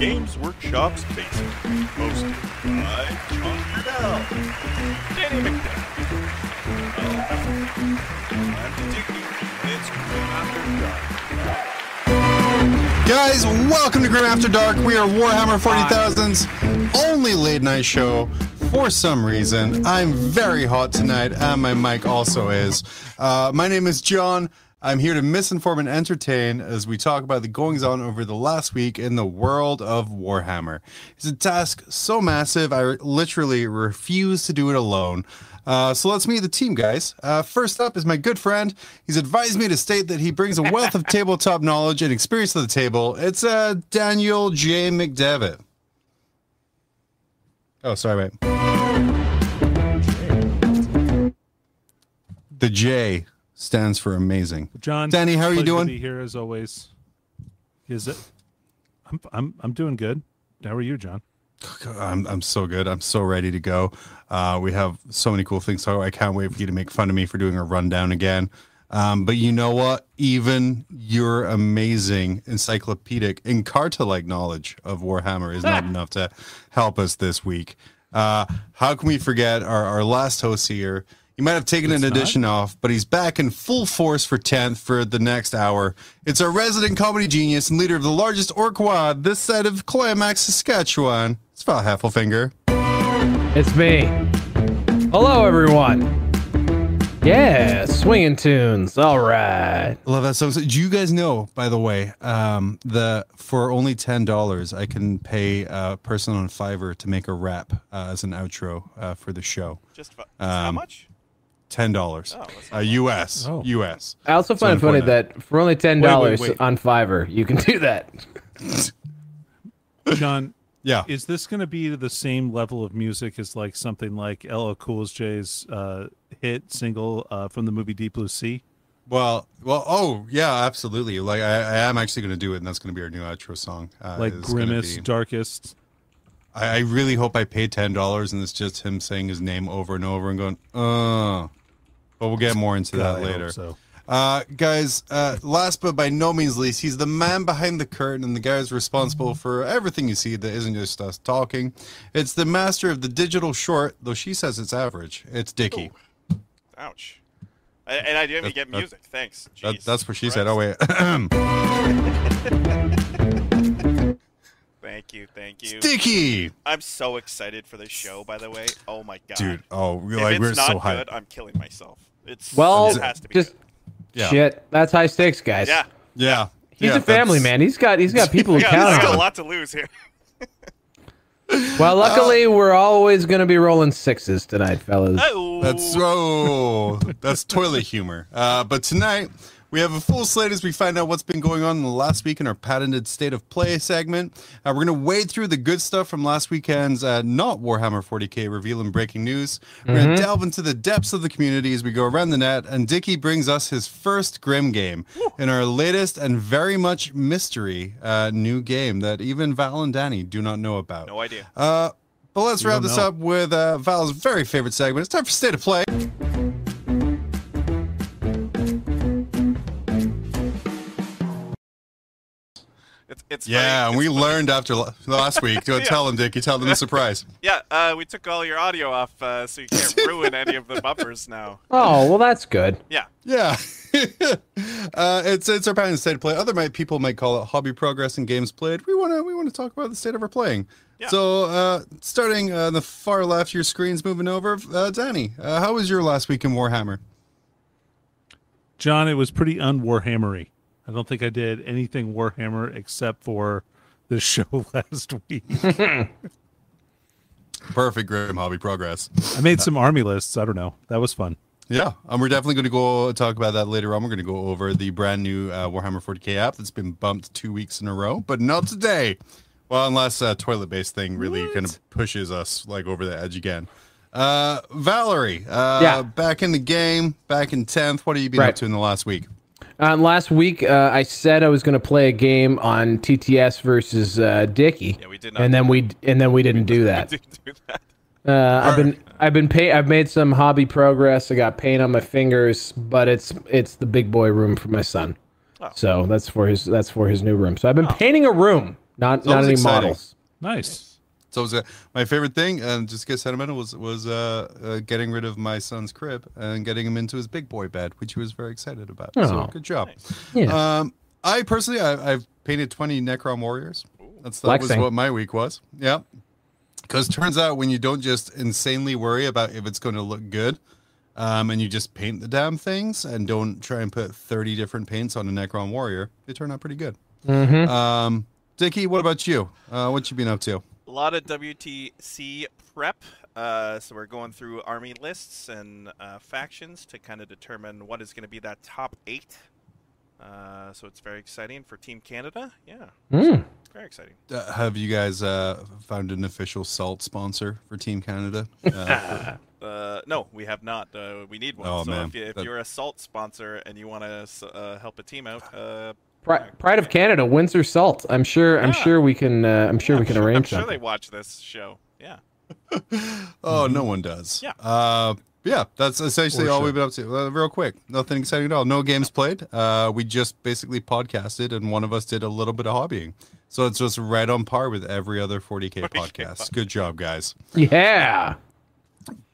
Games Workshop's Basement, hosted by John Burdell, Danny McDevitt, I'm the and it's Grim After Dark. Guys, welcome to Grim After Dark. We are Warhammer 40,000's only late night show. For some reason, I'm very hot tonight, and my mic also is. Uh, my name is John. I'm here to misinform and entertain as we talk about the goings on over the last week in the world of Warhammer. It's a task so massive, I literally refuse to do it alone. Uh, so let's meet the team, guys. Uh, first up is my good friend. He's advised me to state that he brings a wealth of tabletop knowledge and experience to the table. It's uh, Daniel J. McDevitt. Oh, sorry, mate. The J stands for amazing. John, Danny, how are you doing? Be here as always. Is it? I'm I'm I'm doing good. How are you, John? I'm I'm so good. I'm so ready to go. Uh, we have so many cool things. So I can't wait for you to make fun of me for doing a rundown again. Um, but you know what? Even your amazing encyclopedic Encarta-like knowledge of Warhammer is not enough to help us this week. Uh, how can we forget our, our last host here? He might have taken an It's not? edition off, but he's back in full force for 10th for the next hour. It's our resident comedy genius and leader of the largest orc wad this side of Climax, Saskatchewan. It's Val Heffelfinger. It's me. Hello, everyone. Yeah, swinging tunes. All right. Love that song. So, do you guys know, by the way, um, the for only ten dollars, I can pay a person on Fiverr to make a rap uh, as an outro uh, for the show. Just fu- how Um, much? Ten dollars, Oh, uh, U.S. Oh. U.S. I also find it funny that for only ten dollars on Fiverr, you can do that. John, Yeah, is this going to be the same level of music as like something like LL Cool J's uh, hit single uh, from the movie Deep Blue Sea? well, well, oh yeah, absolutely. Like I, I am actually going to do it, and that's going to be our new outro song. Uh, Like it's grimmest, be- darkest. I, I really hope I paid ten dollars, and it's just him saying his name over and over and going, uh. But we'll get more into God, that I hope later. So Uh, guys, uh, last but by no means least, he's the man behind the curtain and the guy who's responsible for everything you see that isn't just us talking. It's the master of the digital short, though she says it's average. It's Dickie. Ouch. I, and I didn't even That- get that- music. Thanks. That, that's what she said. Oh, wait. Thank you. Thank you. Dickie! I'm so excited for this show, by the way. Oh my god. Dude, oh, we're if it's we're not so good, hyped. I'm killing myself. It's Well, it has to be just. Yeah. shit. That's high stakes, guys. Yeah. Yeah. He's Yeah, a family that's- man. He's got he's got people who Yeah, count there's on still a lot to lose here. Well, luckily we're always gonna be rolling sixes tonight, fellas. Oh. That's oh, that's toilet humor. Uh, but tonight we have a full slate as we find out what's been going on in the last week in our patented state of play segment. Uh, we're going to wade through the good stuff from last weekend's uh, not Warhammer 40k reveal and breaking news. We're going to delve into the depths of the community as we go around the net, and Dickie brings us his first Grim game in our latest and very much mystery uh, new game that even Val and Danny do not know about. no idea. Uh, but let's We wrap this know. up with uh, Val's very favorite segment. It's time for State of Play. It's, it's Yeah, funny. and we funny. learned after last week. Go Yeah. tell them, Dick. You tell them the surprise. Yeah, uh, we took all your audio off, uh, so you can't ruin any of the bumpers now. Oh well, that's good. Yeah. Yeah, uh, it's it's our patented state of play. Other might people might call it hobby progress and games played. We want to we want to talk about the state of our playing. Yeah. So, uh, starting uh, on the far left, your screen's moving over. Uh, Danny, uh, how was your last week in Warhammer? John, it was pretty un-Warhammery. I don't think I did anything Warhammer except for the show last week. Perfect, grim hobby progress. I made some army lists. I don't know. That was fun. Yeah, and we're definitely going to go talk about that later on. We're going to go over the brand new uh, Warhammer 40k app that's been bumped two weeks in a row, but not today. Well, unless uh, toilet-based thing really kind of pushes us like over the edge again. Uh, Valerie, uh, Yeah. back in the game, back in tenth. What have you been Right. up to in the last week? Uh, last week, uh, I said I was going to play a game on TTS versus uh, Dickie. Yeah, we did not And then we and then we didn't do that. Didn't do that. Uh, I've been I've been pay I've made some hobby progress. I got paint on my fingers, but it's it's the big boy room for my son. Oh. So that's for his that's for his new room. So I've been painting a room. Not So not any exciting. models. Nice. So it was, uh, my favorite thing, and just to get sentimental, was was uh, uh, getting rid of my son's crib and getting him into his big boy bed, which he was very excited about. So Oh. good job. Yeah. Um, I personally, I, I've painted twenty Necron warriors. That's that was what my week was. Yeah, because turns out when you don't just insanely worry about if it's going to look good, um, and you just paint the damn things and don't try and put thirty different paints on a Necron warrior, they turn out pretty good. Mm-hmm. Um, Dickie, what about you? Uh, what you been up to? A lot of WTC prep. Uh, so we're going through army lists and uh, factions to kind of determine what is going to be that top eight. Uh, so it's very exciting for Team Canada. Yeah, Mm. very exciting. Uh, have you guys uh, found an official salt sponsor for Team Canada? Uh, Uh, no, we have not. Uh, we need one. Oh, so man. if, you, if That- you're a salt sponsor and you want to uh, help a team out, uh, Pri- Pride of Canada, Windsor Salt. I'm sure. I'm sure we can. Uh, I'm sure we can arrange that. I'm sure something. they watch this show. Yeah. oh, no one does. Yeah. Uh, yeah, that's essentially For all we've been up to. Uh, real quick, nothing exciting at all. No games played. Uh, we just basically podcasted, and one of us did a little bit of hobbying. So it's just right on par with every other 40k 40K podcast. Good job, guys. Yeah.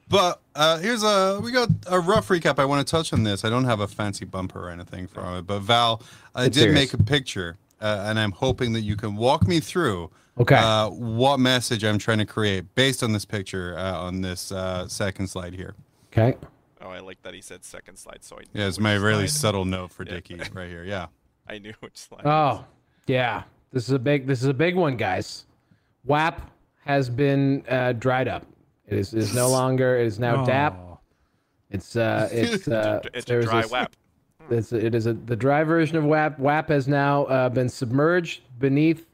But uh, here's a we got a rough recap. I want to touch on this. I don't have a fancy bumper or anything from it, but Val, I It's did serious. make a picture, uh, and I'm hoping that you can walk me through Okay. uh, what message I'm trying to create based on this picture uh, on this uh, second slide here. Okay. Oh, I like that he said second slide. So I knew Yeah, it's my really slide. subtle note for Yeah. Dickie right here. Yeah. I knew which slide. Oh, yeah. This is a big. This is a big one, guys. WAP has been uh, dried up. It is is no longer. It is now DAP. Oh, It's uh, it's uh, it's a dry this- whap. It's, it is a, the dry version of WAP. WAP has now uh, been submerged beneath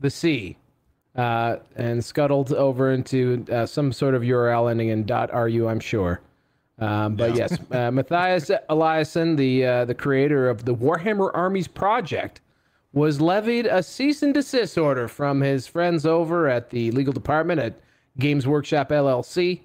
the sea uh, and scuttled over into uh, some sort of URL ending in .ru, I'm sure. Um, but yes, uh, Matthias Eliasson, the uh, the creator of the Warhammer Armies project, was levied a cease and desist order from his friends over at the legal department at Games Workshop LLC.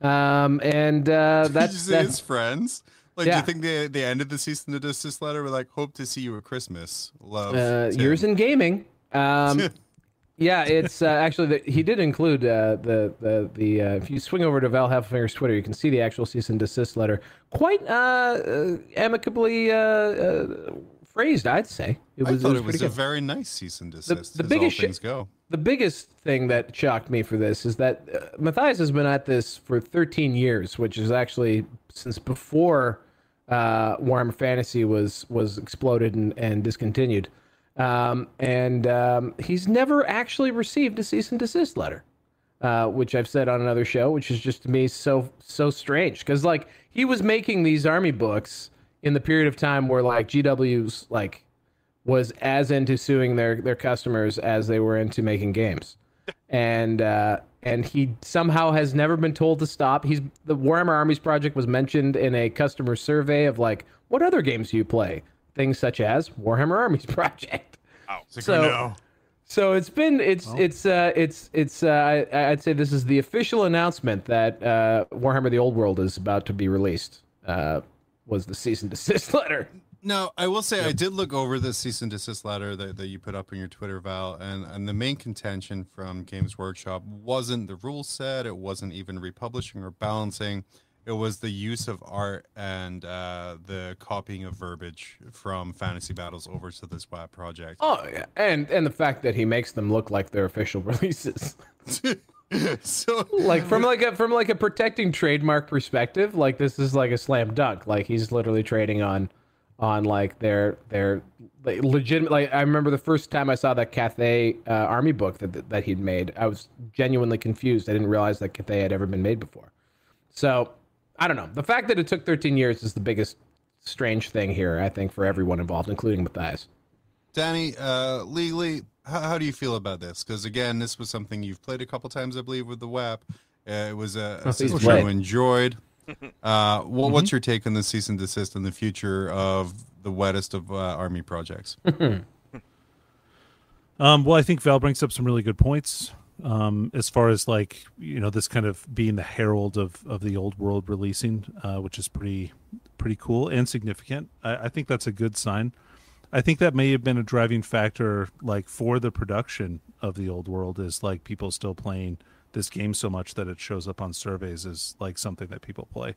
Um, and uh, that's, his friends? Like, do you think they, they ended the cease and desist letter with like, hope to see you at Christmas? Love. uh, years in gaming. Um, yeah, it's uh, actually the, he did include uh, the the the. Uh, if you swing over to Val Heffelfinger's Twitter, you can see the actual cease and desist letter, quite uh, uh, amicably uh, uh, phrased. I'd say it was, I was. thought it it was, was a good. very nice cease and desist. the as biggest things go. the biggest thing that shocked me for this is that uh, Matthias has been at this for 13 years, which is actually since before uh, Warhammer Fantasy was was exploded and, and discontinued. Um, and um, he's never actually received a cease and desist letter, uh, which I've said on another show, which is just to me so so strange because like he was making these army books in the period of time where like GW's like was as into suing their their customers as they were into making games, and uh, and he somehow has never been told to stop. He's the Warhammer Armies project was mentioned in a customer survey of like what other games do you play? Things such as Warhammer Armies project. It's like, So- oh, no. So it's been it's it's uh it's it's uh I, I'd say this is the official announcement that uh Warhammer the Old World is about to be released. Was the cease and desist letter. No, I will say I did look over the cease and desist letter that, that you put up on your Twitter, Val, and, and the main contention from Games Workshop wasn't the rule set, it wasn't even republishing or balancing. It was the use of art and uh, the copying of verbiage from Fantasy Battles over to this project. Oh yeah, and and the fact that he makes them look like they're official releases. so like from like a from like a protecting trademark perspective, like this is like a slam dunk. Like he's literally trading on on like their their like, legitimate. Like I remember the first time I saw that Cathay uh, army book that, that that he'd made, I was genuinely confused. I didn't realize that Cathay had ever been made before. So I don't know. The fact that it took 13 years is the biggest strange thing here. I think for everyone involved, including Matthias. Danny, uh, legally, how, how do you feel about this? Because again, this was something you've played a couple times, I believe, with the WAP. Uh, it was a, a system played. you enjoyed. Uh, wha- What's your take on the cease and desist and the future of the wettest of uh, army projects? Um, well, I think Val brings up some really good points um, as far as like you know this kind of being the herald of of the old world releasing, uh, which is pretty pretty cool and significant. I, I think that's a good sign. I think that may have been a driving factor, like for the production of the old world, is like people still playing this game so much that it shows up on surveys as like something that people play.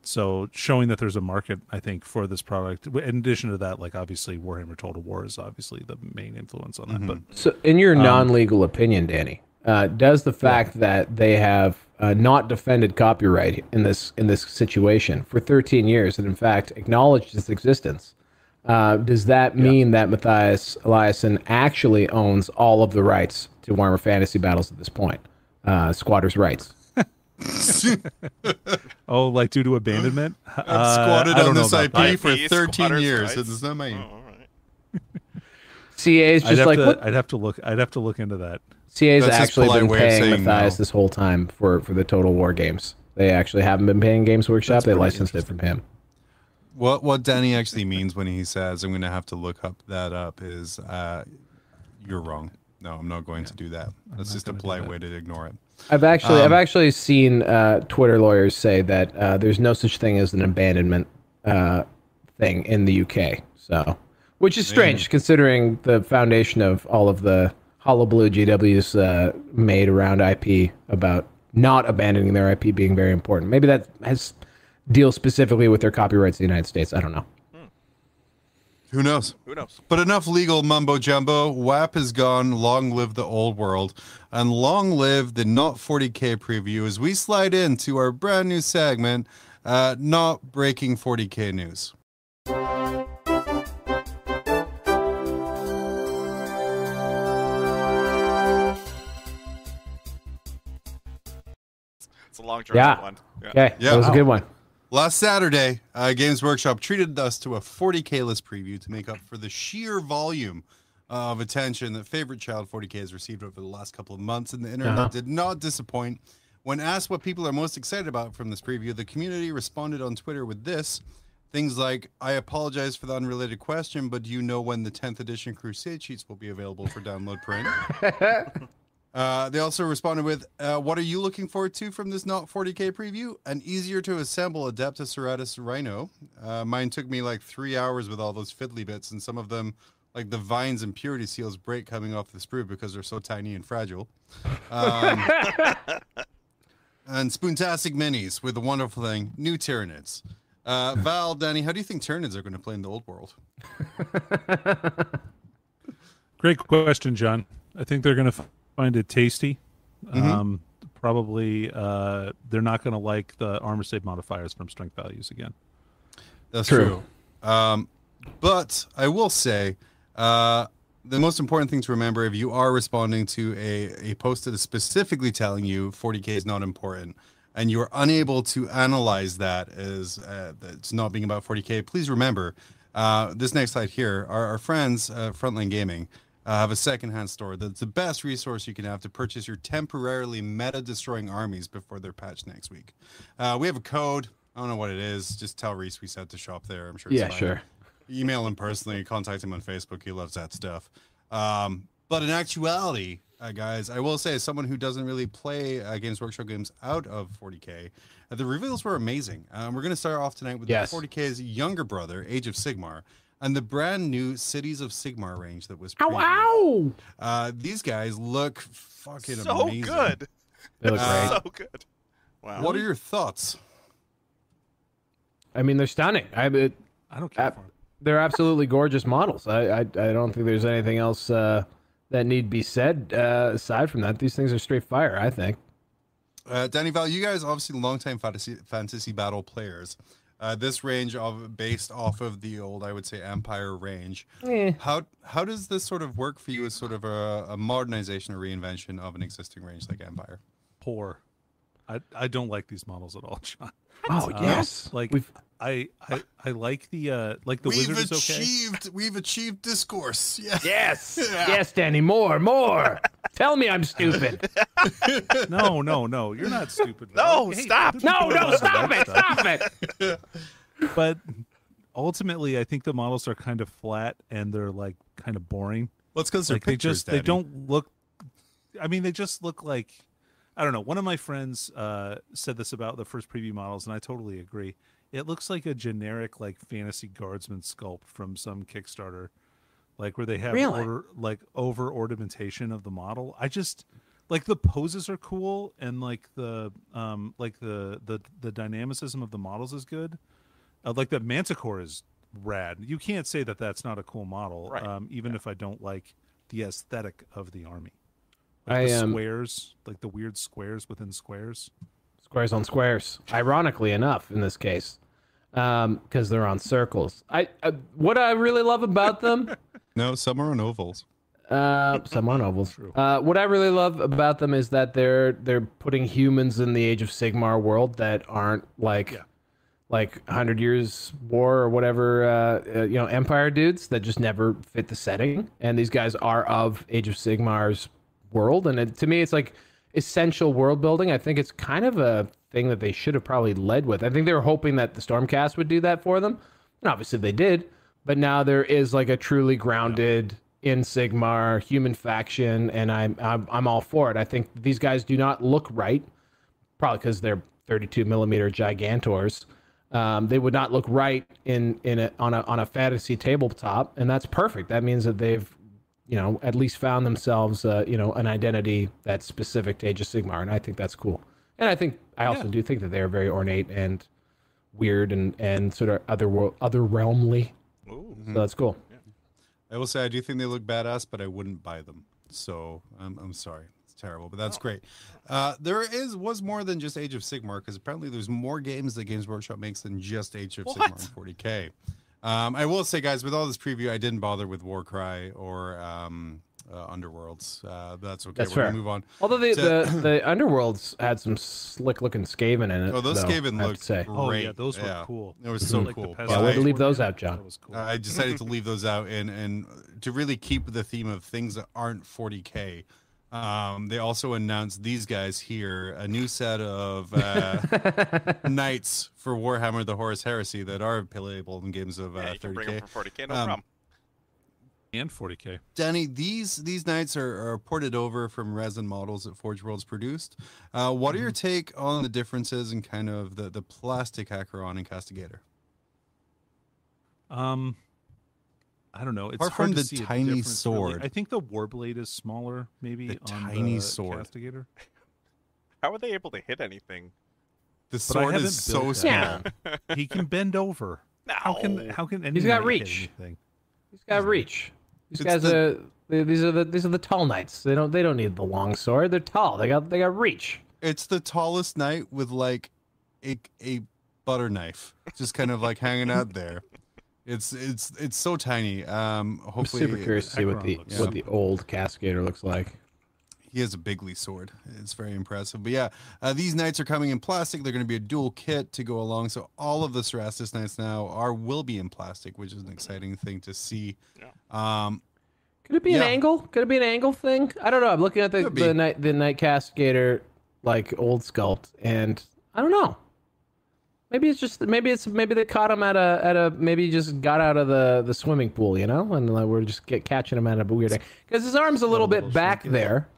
So showing that there's a market, I think, for this product. In addition to that, like obviously Warhammer Total War is obviously the main influence on that. But So, in your non-legal opinion, Danny, uh, does the fact that they have uh, not defended copyright in this in this situation for 13 years, and in fact acknowledged its existence, uh, does that mean that Matthias Eliasson actually owns all of the rights to Warhammer Fantasy Battles at this point? Uh, squatters' rights. oh, like due to abandonment, I've Uh, squatted I don't on this IP that. IP for 13 years. rights? It's not my. Oh, all right. CA is I'd just have like to. what? I'd have to look. I'd have to look into that. CA's That's actually been way paying Matthias no. this whole time for for the Total War games. They actually haven't been paying Games Workshop. That's they licensed it from him. What what Danny actually means when he says I'm going to have to look up that up is uh, you're wrong. No, I'm not going to do that. That's just a polite way to ignore it. I've actually I've Um, actually seen uh, Twitter lawyers say that uh, there's no such thing as an abandonment uh, thing in the UK. So, which is strange considering the foundation of all of the Hullabaloo GWs uh, made around IP about not abandoning their IP being very important. Maybe that has deals specifically with their copyrights in the United States. I don't know. Who knows? Who knows? But enough legal mumbo jumbo. WAP is gone. Long live the old world. And long live the not 40k preview as we slide into our brand new segment, uh, Not Breaking 40k News. It's a long Yeah. one. Yeah. Okay, Yeah. that was a good one. Last Saturday, uh, Games Workshop treated us to a 40k list preview to make up for the sheer volume of attention that Favorite Child 40k has received over the last couple of months, and the internet Uh-huh. did not disappoint. When asked what people are most excited about from this preview, the community responded on Twitter with this. Things like, I apologize for the unrelated question, but do you know when the 10th edition Crusade sheets will be available for download print? Uh, they also responded with, uh, "What are you looking forward to from this not 40k preview? An easier to assemble Adeptus Sororitas Rhino. Uh, mine took me like three hours with all those fiddly bits, and some of them, like the vines and purity seals, break coming off the sprue because they're so tiny and fragile. Um, and Spoontastic Minis with the wonderful thing, new Tyranids. Uh, Val, Danny, how do you think Tyranids are going to play in the old world? Great question, John. I think they're going to find it tasty. Um, probably uh, they're not going to like the armor save modifiers from strength values again. That's True. true. Um, but I will say, uh, the most important thing to remember if you are responding to a, a post that is specifically telling you 40k is not important and you're unable to analyze that as uh, it's not being about 40k, please remember uh, this next slide here. Our, our friends uh, Frontline Gaming uh, have a secondhand store that's the best resource you can have to purchase your temporarily meta destroying armies before they're patched next week. Uh, we have a code. I don't know what it is. Just tell Reece we said to shop there. I'm sure. It's Yeah, fine sure. email him personally, contact him on Facebook. He loves that stuff. Um, but in actuality, uh, guys, I will say, as someone who doesn't really play uh, Games Workshop games out of 40k, uh, the reveals were amazing. Um, we're going to start off tonight with Yes. 40k's younger brother, Age of Sigmar, and the brand new Cities of Sigmar range that was. Ow, ow! Uh, these guys look fucking So amazing. good. They look Uh, great. So good. Wow. What are your thoughts? I mean, they're stunning. I, it, I don't care Uh, for 'em. they're absolutely gorgeous models. I, I, I don't think there's anything else uh, that need be said uh, aside from that. These things are straight fire. I think. Uh, Danny Val, you guys obviously longtime fantasy fantasy battle players. Uh, this range of based off of the old, I would say, Empire range. Eh. How how does this sort of work for you as sort of a, a modernization or reinvention of an existing range like Empire? Poor. I I don't like these models at all, John. Oh Uh, yes, Like We've- I, I I like the uh like the wizard is okay. achieved we've achieved discourse. Yeah. yes, Yeah. yes, Danny. More, more. Tell me I'm stupid. No, no, no. You're not stupid. No, Val. Hey, stop. No, no, stop it, stuff. stop it. But ultimately, I think the models are kind of flat and they're like kind of boring. Let's go through like they pictures. just they don't look i mean they just look like i don't know one of my friends uh said this about the first preview models and i totally agree it looks like a generic like fantasy guardsman sculpt from some Kickstarter, like where they have Really? order like over ornamentation of the model. I just like the poses are cool and like the um like the the the dynamicism of the models is good. Uh, like the Manticore is rad. You can't say that that's not a cool model, Right. um, even if I don't like the aesthetic of the army. I, the um, squares, like the weird squares within squares. Squares on squares. Ironically enough, in this case, because they're on circles. I, I what I really love about them. No, some are on ovals. Uh, some on ovals. True. Uh, what I really love about them is that they're they're putting humans in the Age of Sigmar world that aren't like Yeah. like Hundred Years War or whatever uh, uh, you know Empire dudes that just never fit the setting. And these guys are of Age of Sigmar's world, and it, to me, it's like essential world building. I think it's kind of a thing that they should have probably led with. I think they were hoping that the Stormcast would do that for them, and obviously they did. But now there is like a truly grounded in Sigmar human faction, and I'm I'm, I'm all for it. I think these guys do not look right, probably because they're 32 millimeter gigantors. Um, they would not look right in in a, on a on a fantasy tabletop, and that's perfect. That means that they've you know at least found themselves uh, you know an identity that's specific to Age of Sigmar, and I think that's cool. And I think I also do think that they are very ornate and weird and and sort of other other realmly. Ooh. So that's cool. I will say I do think they look badass, but I wouldn't buy them. So I'm I'm sorry. It's terrible, but that's great. Uh, there is was more than just Age of Sigmar because apparently there's more games that Games Workshop makes than just Age of Sigmar and 40k. Um, I will say, guys, with all this preview, I didn't bother with Warcry or um, uh, Underworlds. Uh, that's okay. That's We're fair. gonna move on. Although the, So- the the Underworlds had some slick looking Skaven in it. Oh, those though, Skaven I have looked say. great. Oh yeah, those were Yeah. cool. It was so Like cool. Pest But Yeah, way to leave those out, John. That was cool. I decided to leave those out and and to really keep the theme of things that aren't 40k. Um, they also announced these guys here a new set of uh, knights for Warhammer: The Horus Heresy that are playable in games of uh, Yeah, you can bring 30k. them for 40k, no Um, problem. and 40k. Danny, these these knights are, are ported over from resin models that Forge Worlds produced. Uh, what are your Mm-hmm. take on the differences in kind of the the plastic Acheron and Castigator? Um, I don't know. It's Apart hard from to the see a tiny difference, really. sword. I think the Warblade is smaller, maybe. The on tiny the sword. Castigator. How are they able to hit anything? The But sword is so small. he can bend over. How can No. how can any He's got reach. He's got reach. These It's guys the- are they- these are the these are the tall knights. They don't they don't need the long sword. They're tall. They got they got reach. It's the tallest knight with like a a butter knife, just kind of like hanging out there. It's it's it's so tiny. Um, hopefully, I'm super curious to see what the looks- what the old Castigator looks like. he has a bigly sword. It's very impressive. But yeah, uh, these knights are coming in plastic. They're going to be a dual kit to go along. So all of the Cerastus knights now are will be in plastic, which is an exciting thing to see. Um, Could it be an angle? Could it be an angle thing? I don't know. I'm looking at the Could the knight the knight Castigator like old sculpt, and I don't know. Maybe it's just maybe it's maybe they caught him at a at a maybe he just got out of the the swimming pool, you know, and like, we're just get catching him at a weird because his arm's a little bit little back shrinky. there.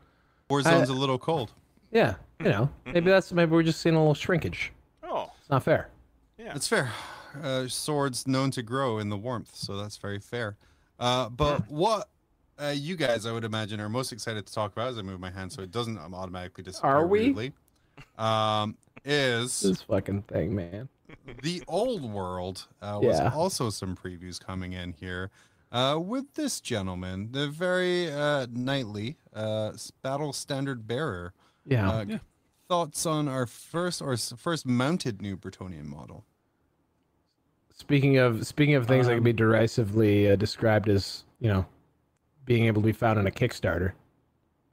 Warzone's a little cold. Yeah, you know, maybe that's maybe we're just seeing a little shrinkage. Oh, It's not fair. yeah. it's fair. Uh, swords known to grow in the warmth, so that's very fair. Uh, but what uh, you guys, I would imagine, are most excited to talk about as I move my hand so it doesn't um, automatically disappear. Are we? Um, is This fucking thing, man. the old world uh, was Yeah. also some previews coming in here uh, with this gentleman, the very uh, knightly uh, battle standard bearer. Yeah. Uh, Thoughts on our first or first mounted new Bretonnian model? Speaking of speaking of things that can Um, be derisively uh, described as you know being able to be found in a Kickstarter.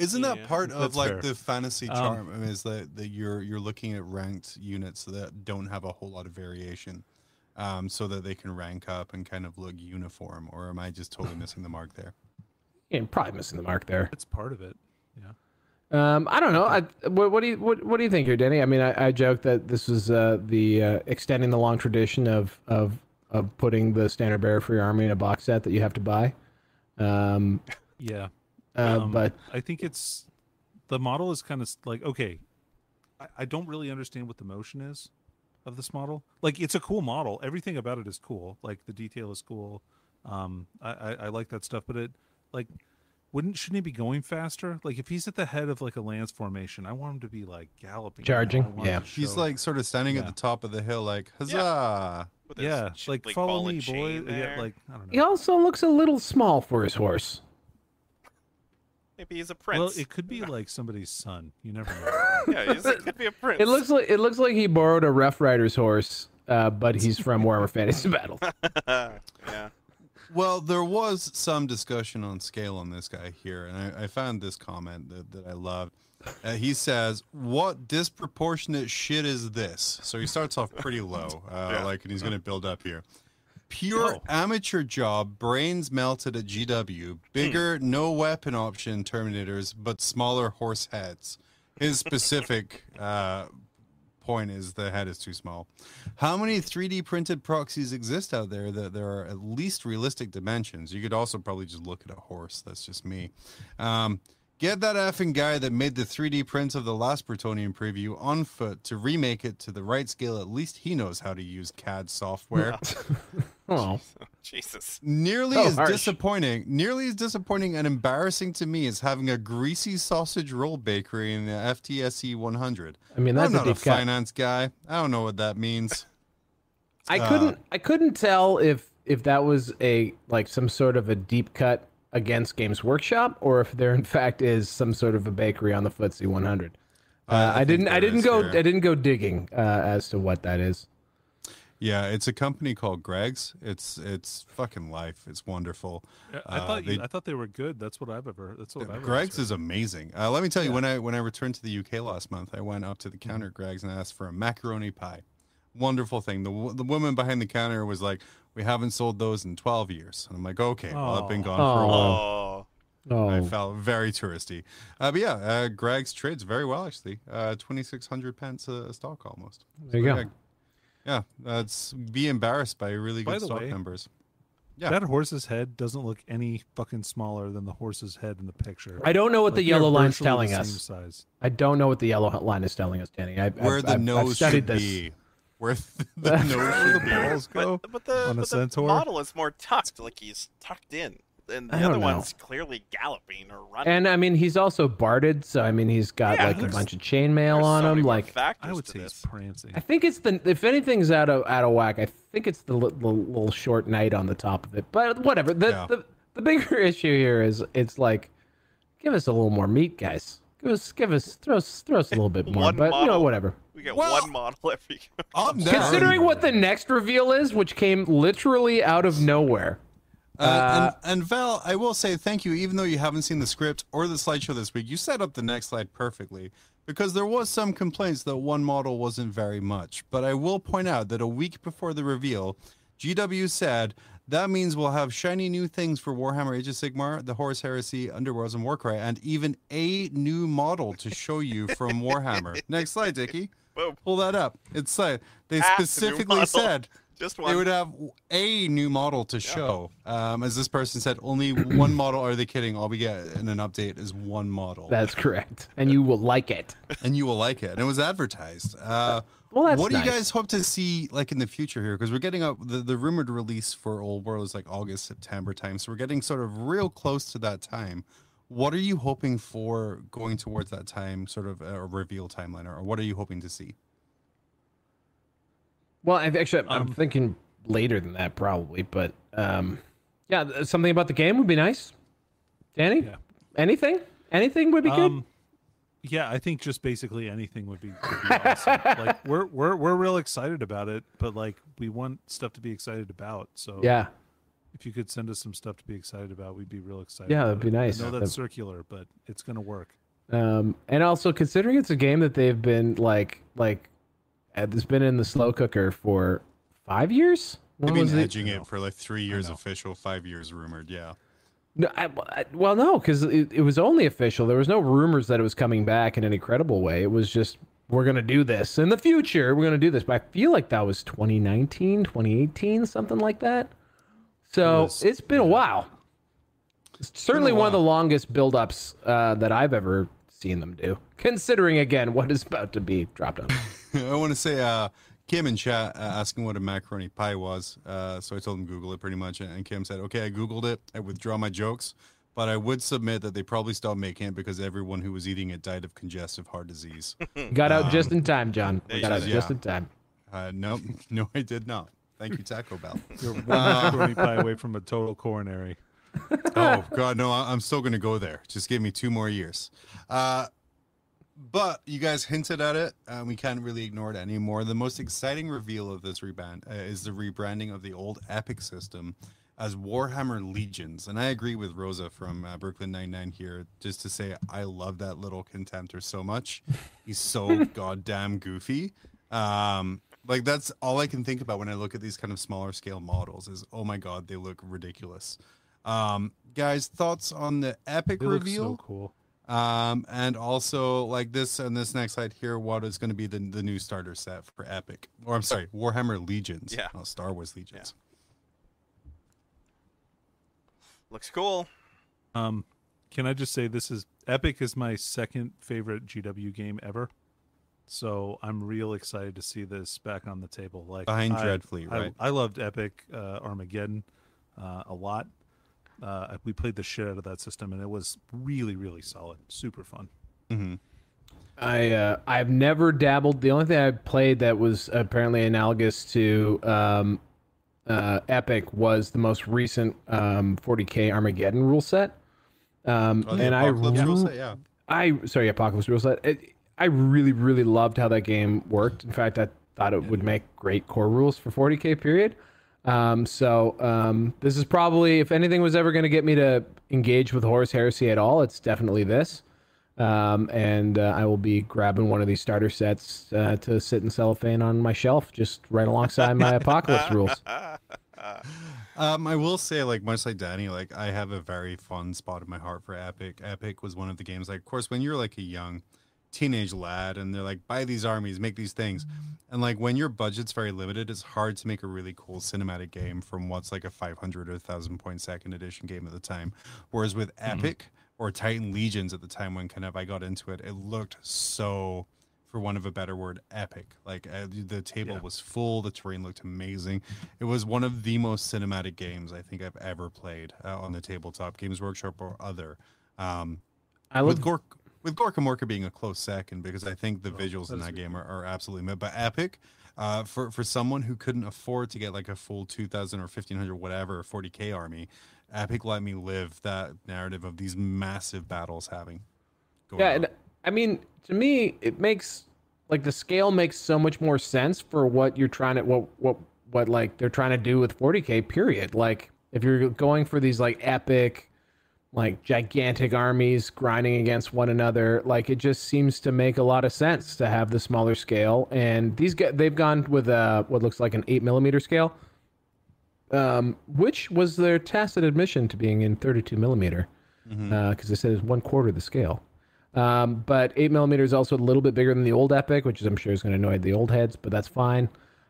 Isn't that Yeah. part of like fair. the fantasy Um, charm? I mean, is that that you're you're looking at ranked units that don't have a whole lot of variation, um, so that they can rank up and kind of look uniform? Or am I just totally missing the mark there? Yeah, probably missing the mark there. It's part of it. Yeah. Um, I don't know. I, what, what do you what, what do you think here, Denny? I mean, I, I joked that this was uh, the uh, extending the long tradition of of of putting the standard bearer for your army in a box set that you have to buy. Um, Yeah. Uh, Um, but I think it's the model is kind of like okay. I, I don't really understand what the motion is of this model. Like it's a cool model. Everything about it is cool. Like the detail is cool. Um, I, I, I like that stuff. But it like wouldn't shouldn't he be going faster? Like if he's at the head of like a lance formation, I want him to be like galloping. Charging? I want him Yeah. He's like sort of standing at the top of the hill, like huzzah! With his yeah, ch- like ball follow me, boy. Yeah, like I don't know. He also looks a little small for his horse. Maybe he's a prince. Well, it could be like somebody's son. You never know. yeah, he's, it could be a prince. It looks like it looks like he borrowed a Rough Rider's horse, uh, but he's from Warhammer Fantasy Battle. yeah. Well, there was some discussion on scale on this guy here, and I, I found this comment that, that I loved. Uh, he says, "What disproportionate shit is this?" So he starts off pretty low, uh, Yeah. like, and he's going to build up here. Pure Oh. amateur job, brains melted at GW. Bigger, no weapon option Terminators, but smaller horse heads. His specific uh, point is the head is too small. How many 3D printed proxies exist out there that there are at least realistic dimensions? You could also probably just look at a horse. That's just me. Um, get that effing guy that made the 3D prints of the last Plutonium preview on foot to remake it to the right scale. At least he knows how to use CAD software. Oh, Jesus. Nearly So as harsh. disappointing, nearly as disappointing and embarrassing to me as having a greasy sausage roll bakery in the FTSE 100. I mean that's I'm not a deep cut. finance guy. I don't know what that means. I Uh, couldn't I couldn't tell if if that was a like some sort of a deep cut against Games Workshop or if there in fact is some sort of a bakery on the FTSE 100. Uh, I I, didn't I didn't go here. I didn't go digging uh, as to what that is. Yeah, it's a company called Greggs. It's it's fucking life. It's wonderful. Yeah, I Uh, thought you, they- I thought they were good. That's what I've ever. That's what I've Greggs ever is amazing. Uh, let me tell you, when I when I returned to the UK last month, I went up to the counter at Greggs and asked for a macaroni pie. Wonderful thing. The the woman behind the counter was like, "We haven't sold those in 12 years." And I'm like, "Okay, well, I've been Aw. gone for a while." Oh. Oh, I felt very touristy. Uh, but yeah, uh, Greggs trades very well actually. Uh, 2,600 pence a, a stock almost. there you So, go. Yeah, yeah, that's be embarrassed by really By good the stock way, numbers. Yeah. That horse's head doesn't look any fucking smaller than the horse's head in the picture. I don't know what Like, the yellow line's virtually telling us. Size. I don't know what the yellow line is telling us, Danny. I, Where I've, the I've, I've nose studied should this. be. Where the nose Where should the be. balls go But, but the, on a but the centaur. model is more tucked, like he's tucked in. And the other don't know. one's clearly galloping or running. And I mean, he's also barded, so I mean, he's got Yeah, like a bunch of chainmail on so him. Like, I would say this. he's prancing. I think it's the if anything's out of out of whack, I think it's the, li- the little short knight on the top of it. But whatever. The, Yeah. the the bigger issue here is it's like, give us a little more meat, guys. Give us give us throw us throw us a little bit more. One but you know, whatever. We get Well- one model every. I'm. Considering what the next reveal is, which came literally out of nowhere. Uh, and, and Val, I will say thank you, even though you haven't seen the script or the slideshow this week. You set up the next slide perfectly because there was some complaints that one model wasn't very much. But I will point out that a week before the reveal, GW said that means we'll have shiny new things for Warhammer Age of Sigmar, the Horus Heresy, Underworlds, and Warcry, and even a new model to show you from Warhammer. next slide, Dickie. Pull that up. It's like they Ah, specifically said Just one. they would have a new model to show. Um, as this person said, only one model. Are they kidding? All we get in an update is one model, That's correct, and you will like it. and you will like it. And it was advertised. Uh, Well, that's what do you guys hope to see like in the future here? Because we're getting up the, the rumored release for Old World is like August September time, so we're getting sort of real close to that time. What are you hoping for going towards that time, sort of a reveal timeline, or what are you hoping to see? Well, I've actually, I'm Um, thinking later than that probably, but um, yeah, something about the game would be nice. Danny, Yeah. anything, anything would be good. Um, yeah, I think just basically anything would be, would be awesome. like we're we're we're real excited about it, but like we want stuff to be excited about. So yeah, if you could send us some stuff to be excited about, we'd be real excited. Yeah, that'd be it. nice. I know That- that's circular, but it's gonna work. um, and also considering it's a game that they've been like, like, it's been in the slow cooker for five years. They've been was it? edging it for like three years official, five years rumored. Yeah. No, I, I- well, no, because it, it was only official. There was no rumors that it was coming back in any credible way. It was just we're gonna do this in the future. We're gonna do this. But I feel like that was 2019, 2018, something like that. So was- it's been a while. It's certainly one of the longest build-ups uh, that I've ever seen them do. Considering again what is about to be dropped on. I want to say, uh, Kim in chat uh, asking what a macaroni pie was. Uh, so I told him Google it pretty much, and Kim said, "Okay, I googled it. I withdraw my jokes, but I would submit that they probably stopped making it because everyone who was eating it died of congestive heart disease." Got out just in time, John. Got out go. just in time. Uh, no, no, I did not. Thank you, Taco Bell. You're one macaroni pie away from a total coronary. oh God, no! I- I'm still gonna go there. Just give me two more years. Uh, but you guys hinted at it, and we can't really ignore it anymore. The most exciting reveal of this rebrand uh, is the rebranding of the old Epic system as Warhammer Legions. And I agree with Rosa from uh, Brooklyn Nine Nine here, just to say I love that little contemptor so much. He's so goddamn goofy. Um, like that's all I can think about when I look at these kind of smaller scale models. Is oh my god, they look ridiculous. Um, guys, thoughts on the epic look reveal? so cool. Um, and also like this and this next slide here, what is going to be the, the new starter set for Epic? Or I'm sorry, Warhammer Legions. Yeah. not Star Wars Legions. Looks cool. Um, can I just say this is Epic is my second favorite GW game ever. So I'm real excited to see this back on the table. Like Behind I- Dreadfleet, I- right? I, loved Epic uh, Armageddon uh, a lot. Uh, we played the shit out of that system, and it was really, really solid, super fun. hmm I uh, I've never dabbled. The only thing I played that was apparently analogous to um, uh, Epic was the most recent um, 40k Armageddon rule set. Um, Oh, the and I Apocalypse rule set, yeah. I sorry, Apocalypse rule set. It, I really really loved how that game worked. In fact, I thought it would make great core rules for 40k period. Um, so um, this is probably if anything was ever going to get me to engage with Horus Heresy at all, it's definitely this. Um, and uh, I will be grabbing one of these starter sets uh, to sit in cellophane on my shelf, just right alongside my Apocalypse rules. Um, I will say, like much like Danny, like I have a very fun spot in my heart for Epic. Epic was one of the games, like, of course, when you're like a young teenage lad, and they're like, buy these armies, make these things, and like when your budget's very limited, it's hard to make a really cool cinematic game from what's like a 500 or 1000 point second edition game at the time. Whereas with Epic or Titan Legions at the time, when kind of I got into it, it looked so for one of a better word, epic. Like uh, the table Yeah. was full, the terrain looked amazing. It was one of the most cinematic games I think I've ever played uh, on the tabletop, Games Workshop or other. Um, I with love Gork, with Gorka Morka being a close second because I think Oh, the visuals in that game are, are absolutely mid. But epic, uh, for for someone who couldn't afford to get like a full two thousand or fifteen hundred whatever forty k army, epic let me live that narrative of these massive battles having. Going Yeah, on. and I mean, to me, it makes like the scale makes so much more sense for what you're trying to what what what like they're trying to do with 40k. Period. Like if you're going for these like epic, like gigantic armies grinding against one another, like it just seems to make a lot of sense to have the smaller scale. And these guys, they've gone with uh what looks like an eight millimeter scale, um, which was their tacit admission to being in 32 millimeter because they said it's one quarter the scale. Um, but eight millimeter is also a little bit bigger than the old Epic, which is I'm sure is going to annoy the old heads, but that's fine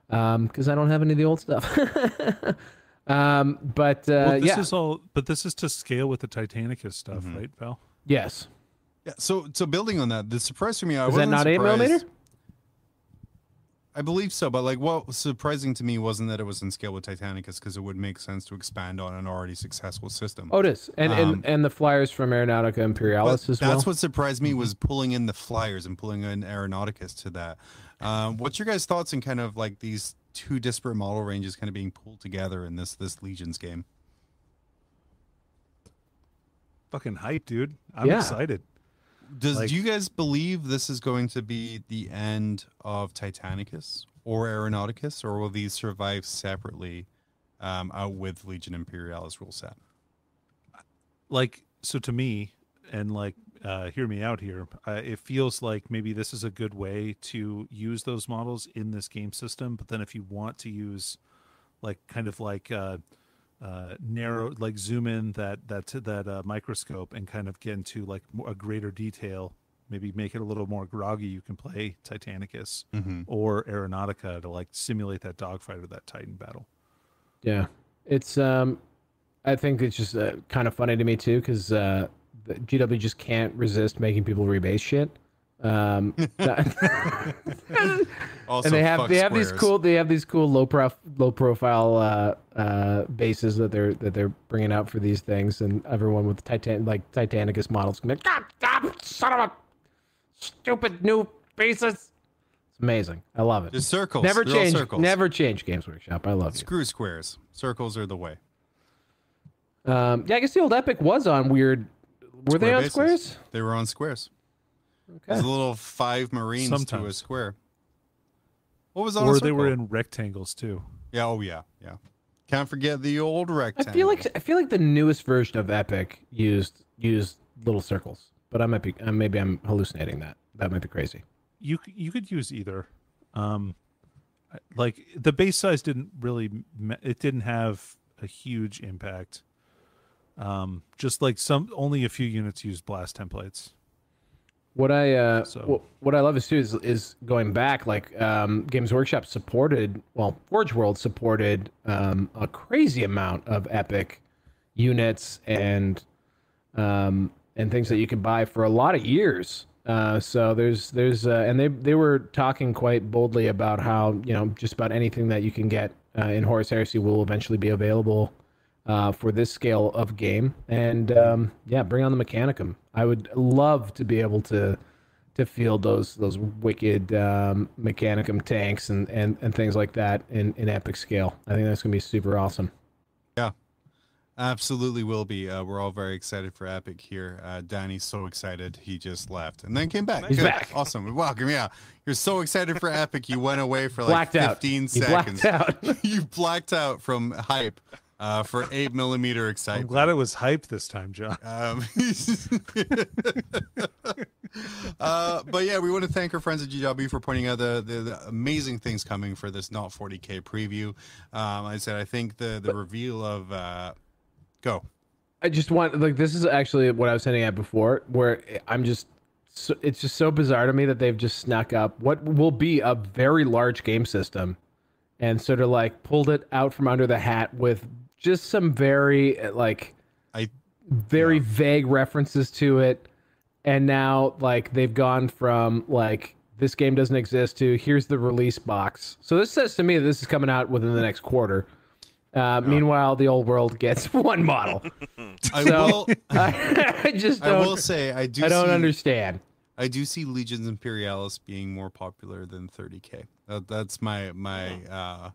because I don't have any of the old stuff. um, but uh, well, this yeah, is all, but this is to scale with the Titanicus stuff, right, Val? yes. Yeah, so so building on that, the surprise for me, I Is that wasn't not eight surprised- millimeter? I believe so, but like what was surprising to me wasn't that it was in scale with Titanicus because it would make sense to expand on an already successful system. Oh, it is, and Um, and, and the flyers from Aeronautica But Imperialis as that's well. what surprised me was pulling in the flyers and pulling in Aeronauticus to that. Um, what's your guys' thoughts on kind of like these two disparate model ranges kind of being pulled together in this this Legions game? Fucking hype, dude! I'm Yeah. excited. Does Like- do you guys believe this is going to be the end of Titanicus or Aeronauticus, or will these survive separately um, out with Legion Imperialis rule set? like so to me and like uh hear me out here uh, it feels like maybe this is a good way to use those models in this game system but then if you want to use like kind of like uh uh narrow like zoom in that that that uh, microscope and kind of get into like a greater detail maybe make it a little more groggy you can play titanicus Mm-hmm. or aeronautica to like simulate that dogfight or that titan battle Yeah, it's um, I think it's just uh, kind of funny to me too because uh, the GW just can't resist making people rebase shit. Um, Also, and they have they have these cool they have these cool low prof low profile uh, uh, bases that they're that they're bringing out for these things, and everyone with Titan like Titanicus models can be like, God, God, son of a stupid new bases. It's amazing. I love it. Just circles. never They're change. circles. Never change Games Workshop. I love you. Screw squares. Circles are the way. Um, yeah, I guess the old Epic was on weird. Were they on bases. squares? They were on squares. Okay. There's a little five marines to a Sometimes. square. What was on a or they were in rectangles too. Yeah. Oh yeah. Yeah. Can't forget the old rectangle. I rectangle. feel like I feel like the newest version of Epic used used little circles, but I might be uh, maybe I'm hallucinating that. That might be crazy. You you could use either. Um, like the base size didn't really it didn't have a huge impact. Um, just like some only a few units use blast templates. What I uh, So- what, what I love is too is, is going back like um, Games Workshop supported well Forge World supported um, a crazy amount of Epic units and um, and things that you can buy for a lot of years. Uh, so there's there's uh, and they they were talking quite boldly about how you know just about anything that you can get uh, in Horus Heresy will eventually be available uh, for this scale of game. And um, yeah, bring on the Mechanicum. I would love to be able to to field those those wicked um, Mechanicum tanks and, and, and things like that in, in epic scale. I think that's gonna be super awesome. Yeah, absolutely will be. Uh, we're all very excited for Epic here. Uh, Danny's so excited he just left and then came back. He's Good. back. Awesome. Welcome. Yeah. You're so excited for Epic. You went away for like Blacked out. 15 You seconds. blacked out. you blacked out from hype uh, for eight millimeter excitement. I'm excitement. glad it was hype this time, Jon. Um, uh, but yeah, we want to thank our friends at GW for pointing out the, the, the amazing things coming for this not 40k preview. Um, I said I think the the reveal of uh, go. I just want like this is actually what I was hinting at before, where I'm just so, it's just so bizarre to me that they've just snuck up what will be a very large game system, and sort of like pulled it out from under the hat with just some very uh, like I very vague references to it, and now like they've gone from like this game doesn't exist to here's the release box. So this says to me that this is coming out within the next quarter. Uh, Meanwhile, the old world gets one model. I So- will. I just I will say I do. I don't see, understand. I do see Legions Imperialis being more popular than 30k. That, that's my my uh,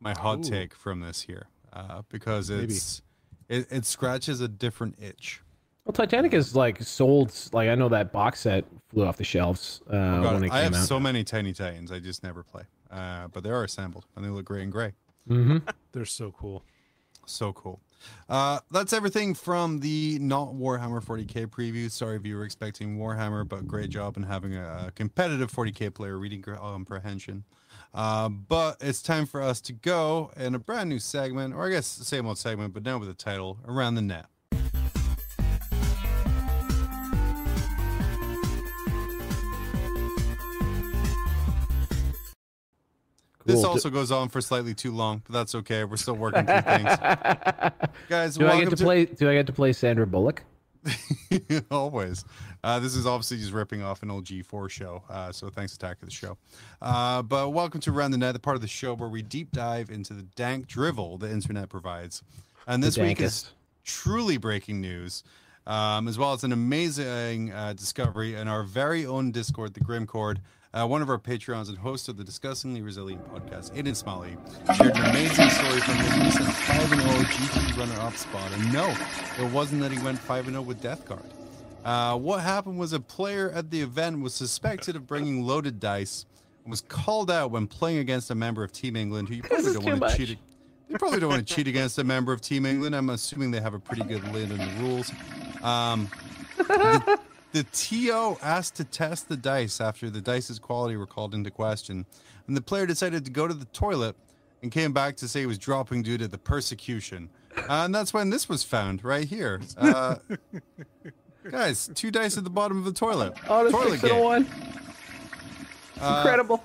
my hot Ooh. take from this here uh, because Maybe. it's it, it scratches a different itch. Well, Titanic is like sold. Like I know that box set flew off the shelves uh, Oh when it I came have out. so many Tiny Titans. I just never play, uh, but they are assembled and they look gray and gray. hmm They're so cool. So cool. Uh, that's everything from the not Warhammer 40k preview. Sorry if you were expecting Warhammer, but great job in having a competitive 40k player reading comprehension. Uh, but it's time for us to go in a brand new segment, or I guess the same old segment, but now with the title Around the Net. This Cool. also goes on for slightly too long, but that's okay. We're still working through things. Guys, Do I welcome get to play? Do I get to play Sandra Bullock? Always. Uh, this is obviously just ripping off an old G4 show. Uh, so thanks, Attack of the Show. Uh, but welcome to Around the Net, the part of the show where we deep dive into the dank drivel the internet provides. And this week is truly breaking news, um, as well as an amazing uh, discovery in our very own Discord, the Grimcord. Uh, one of our Patreons and host of the Disgustingly Resilient podcast, Aiden Smalley, shared an amazing story from his recent 5 0 GT runner up spot. And no, it wasn't that he went 5 0 with Death Guard. Uh, what happened was a player at the event was suspected of bringing loaded dice and was called out when playing against a member of Team England who you probably don't want to cheat. You probably don't want to cheat against a member of Team England. I'm assuming they have a pretty good lid on the rules. Um, the, the TO asked to test the dice after the dice's quality were called into question, and the player decided to go to the toilet and came back to say he was dropping due to the persecution. Uh, and that's when this was found right here. Uh, guys, two dice at the bottom of the toilet. Oh, the toilet six and a game. one. Uh, Incredible.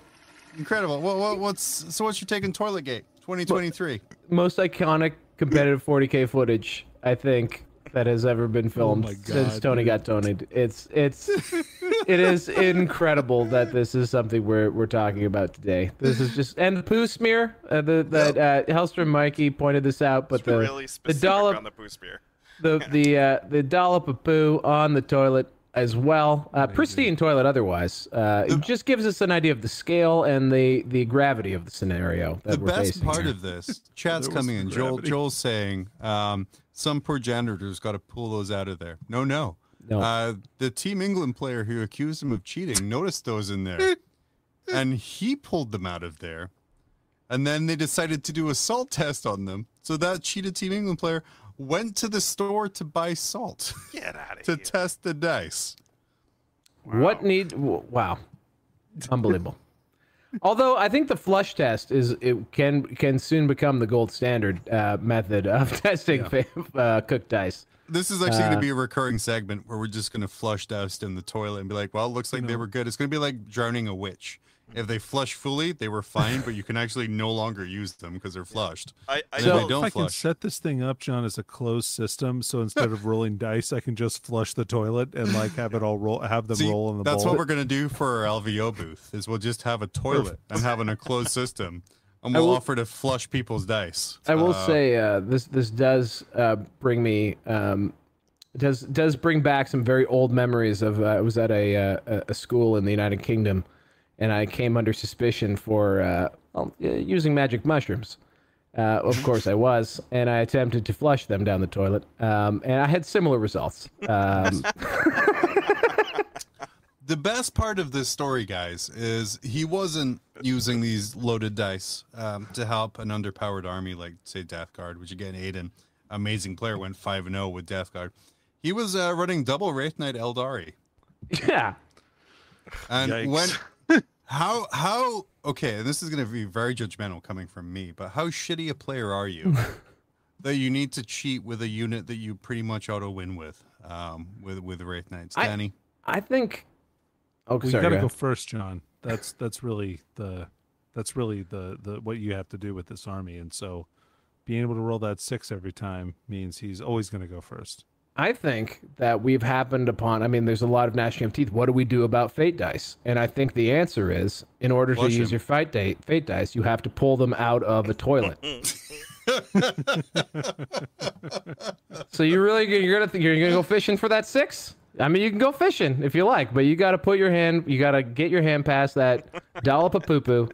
Incredible. What, what, what's so? What's your take on Toilet Gate 2023? Most iconic competitive 40k footage, I think, that has ever been filmed my since Tony dude. got Tony. It's it's it is incredible that this is something we're we're talking about today. This is just and the poo smear uh, the, that uh, Hellstrom Mikey pointed this out, but It's the really the specific dollop on the poo beer. The the uh, the dollop of poo on the toilet as well. Uh, pristine toilet otherwise. Uh, it just gives us an idea of the scale and the the gravity of the scenario that the we're best part here. of this Chad's coming in joel gravity. joel's saying um, some poor janitor's got to pull those out of there no no No. Uh, the team england player who accused him of cheating noticed those in there and he pulled them out of there and then they decided to do a salt test on them so that cheated team england player went to the store to buy salt Get out of to here. test the dice What need? w- Wow, unbelievable. Although I think the flush test is it can can soon become the gold standard uh, method of testing fa- uh, cooked dice. This is actually going Uh, to be a recurring segment where we're just going to flush dust in the toilet and be like, well, it looks like they were good. It's going to be like drowning a witch. If they flush fully, they were fine, but you can actually no longer use them because they're flushed. I, I So- if they don't if I can set this thing up, Jon, as a closed system, so instead of rolling dice, I can just flush the toilet and like have it all roll, have them See, roll in the that's bowl. what we're going to do for our LVO booth is we'll just have a toilet and have an enclosed system. And we'll will- offer to flush people's dice. I will Uh, say uh, this this does uh, bring me um, does does bring back some very old memories of uh, I was at a, uh, a a school in the United Kingdom, and I came under suspicion for uh, well, uh, using magic mushrooms. Uh, of course, I was, and I attempted to flush them down the toilet, um, and I had similar results. Um, The best part of this story, guys, is he wasn't using these loaded dice um, to help an underpowered army like, say, Death Guard, which again, Aiden, amazing player, went 5 0 with Death Guard. He was uh, running double Wraith Knight Eldari. yeah, And Yikes. when, how, how, okay, and this is going to be very judgmental coming from me, but how shitty a player are you that you need to cheat with a unit that you pretty much auto win with, um, with, with Wraith Knights? I- Danny? I think. Oh, Well, you got to go go first, Jon. That's that's really the that's really the the what you have to do with this army, and so being able to roll that six every time means he's always going to go first. I think that we've happened upon. I mean, there's a lot of gnashing of teeth. What do we do about fate dice? And I think the answer is, in order Flush to use your fight date fate dice, you have to pull them out of a toilet. so you're really gonna- you're gonna you're gonna go fishing for that six? I mean, you can go fishing if you like, but you got to put your hand, you got to get your hand past that dollop of poo poo,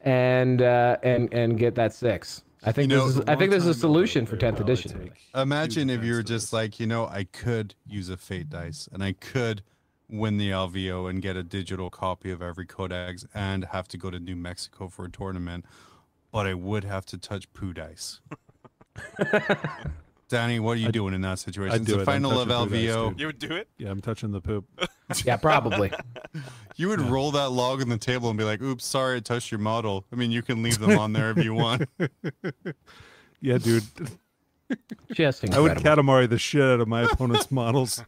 and uh, and and get that six. I think You know, this is a I think long this is a solution for tenth well, edition. Imagine if you were just like, you know, I could use a fate dice and I could win the LVO and get a digital copy of every codex and have to go to New Mexico for a tournament, but I would have to touch poo dice. Danny, what are you doing in that situation? I'd It's do the it. I'm final of touching LVO. dude. You would do it? Yeah, I'm touching the poop. Yeah, probably. You would roll that log on the table and be like, oops, sorry, I touched your model. I mean, you can leave them on there if you want. Yeah, dude. Just I would incredible. Katamari the shit out of my opponent's models.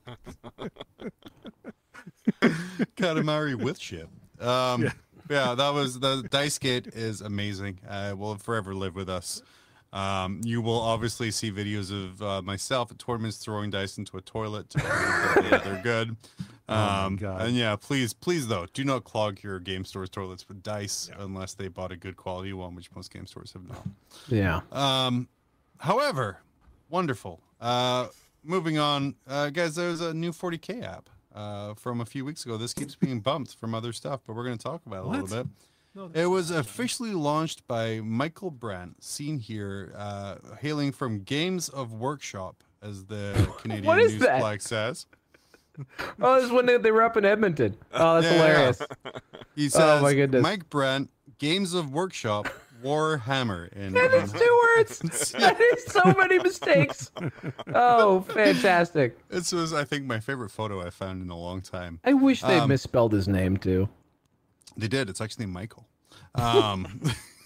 Katamari with shit. Um, yeah. that was the Dice Gate is amazing. Uh, will forever live with us. Um, you will obviously see videos of uh, myself at tournaments throwing dice into a toilet they- they're good. Um, God. and yeah, please, please though, do not clog your game stores toilets with dice unless they bought a good quality one, which most game stores have not. Yeah. Um, however, wonderful. Uh, moving on, uh, guys. There's a new 40k app uh, from a few weeks ago. This keeps being bumped from other stuff, but we're going to talk about it a What? little bit. It was officially launched by Michael Brandt, seen here, uh, hailing from Games of Workshop, as the Canadian is news that? flag says. Oh, this is when they, they were up in Edmonton. Oh, that's Yeah, yeah. hilarious. He says, Oh, my goodness. Mike Brandt, Games of Workshop, Warhammer. In, That is two words. That is so many mistakes. Oh, fantastic. this was, I think, my favorite photo I found in a long time. I wish they Um, misspelled his name too. They did. It's actually Michael. Um,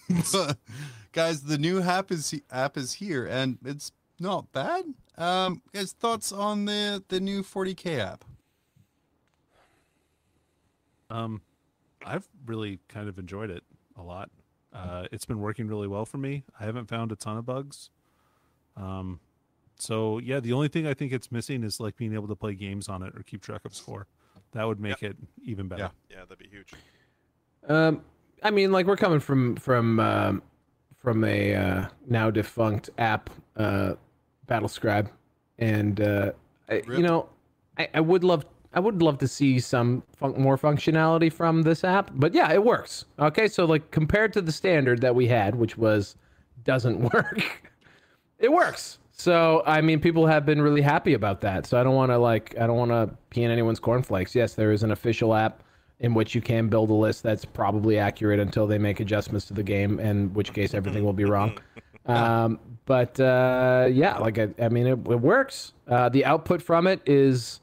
guys, the new app is app is here, and it's not bad. Um, guys, thoughts on the the new 40k app? Um, I've really kind of enjoyed it a lot. Uh, it's been working really well for me. I haven't found a ton of bugs. Um, so yeah, the only thing I think it's missing is like being able to play games on it or keep track of score. That would make it even better. Yeah. Yeah, that'd be huge. Um, I mean, like we're coming from from um, from a uh, now defunct app, uh, Battle Scribe, and uh, I, you know, I, I would love I would love to see some fun- more functionality from this app, but yeah, it works. Okay, so like compared to the standard that we had, which was doesn't work, it works. So I mean, people have been really happy about that. So I don't want to like I don't want to pee in anyone's cornflakes. Yes, there is an official app in which you can build a list that's probably accurate until they make adjustments to the game, in which case everything will be wrong. Um, but uh, yeah, like I, I mean, it, it works. Uh, the output from it is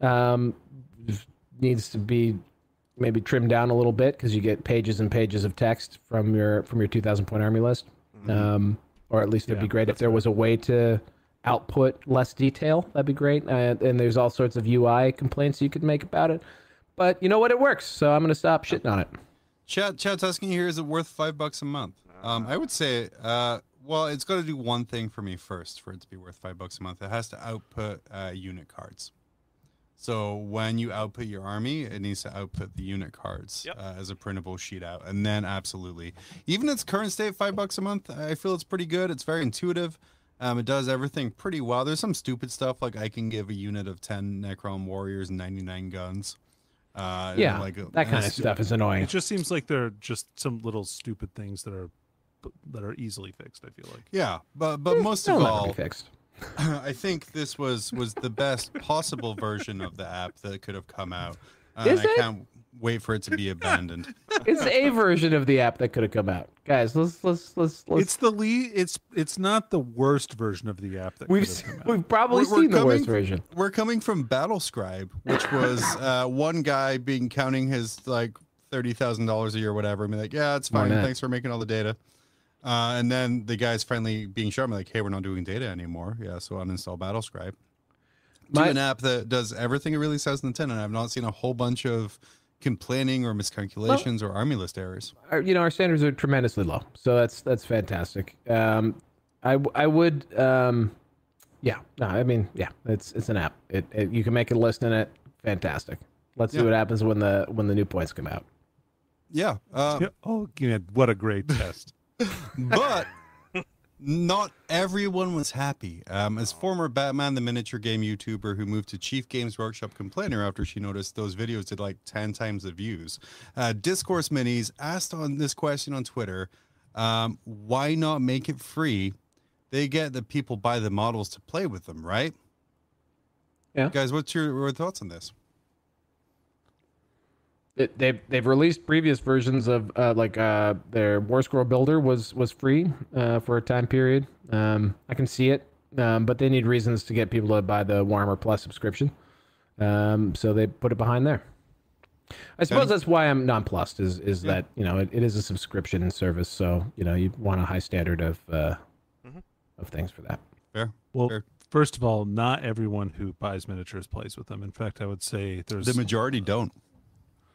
um, needs to be maybe trimmed down a little bit because you get pages and pages of text from your from your 2,000 point army list. Um, or at least it'd Yeah, be great if there was a way to output less detail. That'd be great. Uh, and there's all sorts of UI complaints you could make about it. But you know what? It works. So I'm going to stop shitting on it. Chad, Chad's asking you here, is it worth five bucks a month? Um, I would say, uh, well, it's got to do one thing for me first for it to be worth five bucks a month. It has to output uh, unit cards. So when you output your army, it needs to output the unit cards Yep. uh, as a printable sheet out, and then absolutely, even its current state, five bucks a month, I feel it's pretty good. It's very intuitive. Um, it does everything pretty well. There's some stupid stuff like I can give a unit of ten Necron warriors and 99 guns. Uh, Yeah, like that kind of stuff is annoying. It just seems like they're just some little stupid things that are that are easily fixed. I feel like. Yeah, but but most of never be all, fixed. I think this was was the best possible version of the app that could have come out. Uh, Is I it? Can't wait for it to be abandoned. It's a version of the app that could have come out, guys. Let's let's let's let's. It's the lead. It's it's not the worst version of the app that we've could have se- come out. we've probably We're- we're seen the worst version. We're coming from Battle Scribe, which was uh, one guy being counting his like thirty thousand dollars a year, or whatever. And be like, yeah, it's fine. Thanks for making all the data. Uh, and then the guy's finally being sharp, like, hey, we're not doing data anymore. Yeah, so uninstall Battle Scribe. Do My- an app that does everything it really says in the tin, and I've not seen a whole bunch of complaining or miscalculations or army list errors. our, you know our standards are tremendously low so that's that's fantastic. Um i w- i would um yeah no i mean yeah it's it's an app. It, it you can make a list in it. Fantastic. Let's see what happens when the when the new points come out. Yeah, uh, Yeah, oh, yeah, what a great test. but not everyone was happy. Um, as former Batman the Miniature Game YouTuber who moved to Chief Games Workshop complainer after she noticed those videos did like 10 times the views, uh, Discourse Minis asked on this question on Twitter um, why not make it free? They get that people buy the models to play with them, right? Yeah. Guys, what's your, your thoughts on this? It, they've they've released previous versions of uh, like uh, their War Scroll Builder was was free uh, for a time period. Um, I can see it, um, but they need reasons to get people to buy the Warhammer Plus subscription. Um, so they put it behind there. I suppose Okay. that's why I'm nonplussed. Is is Yeah. that you know it, it is a subscription service, so you know you want a high standard of uh, Mhm. of things for that. Fair. Well, Fair. first of all, not everyone who buys miniatures plays with them. In fact, I would say there's The majority don't,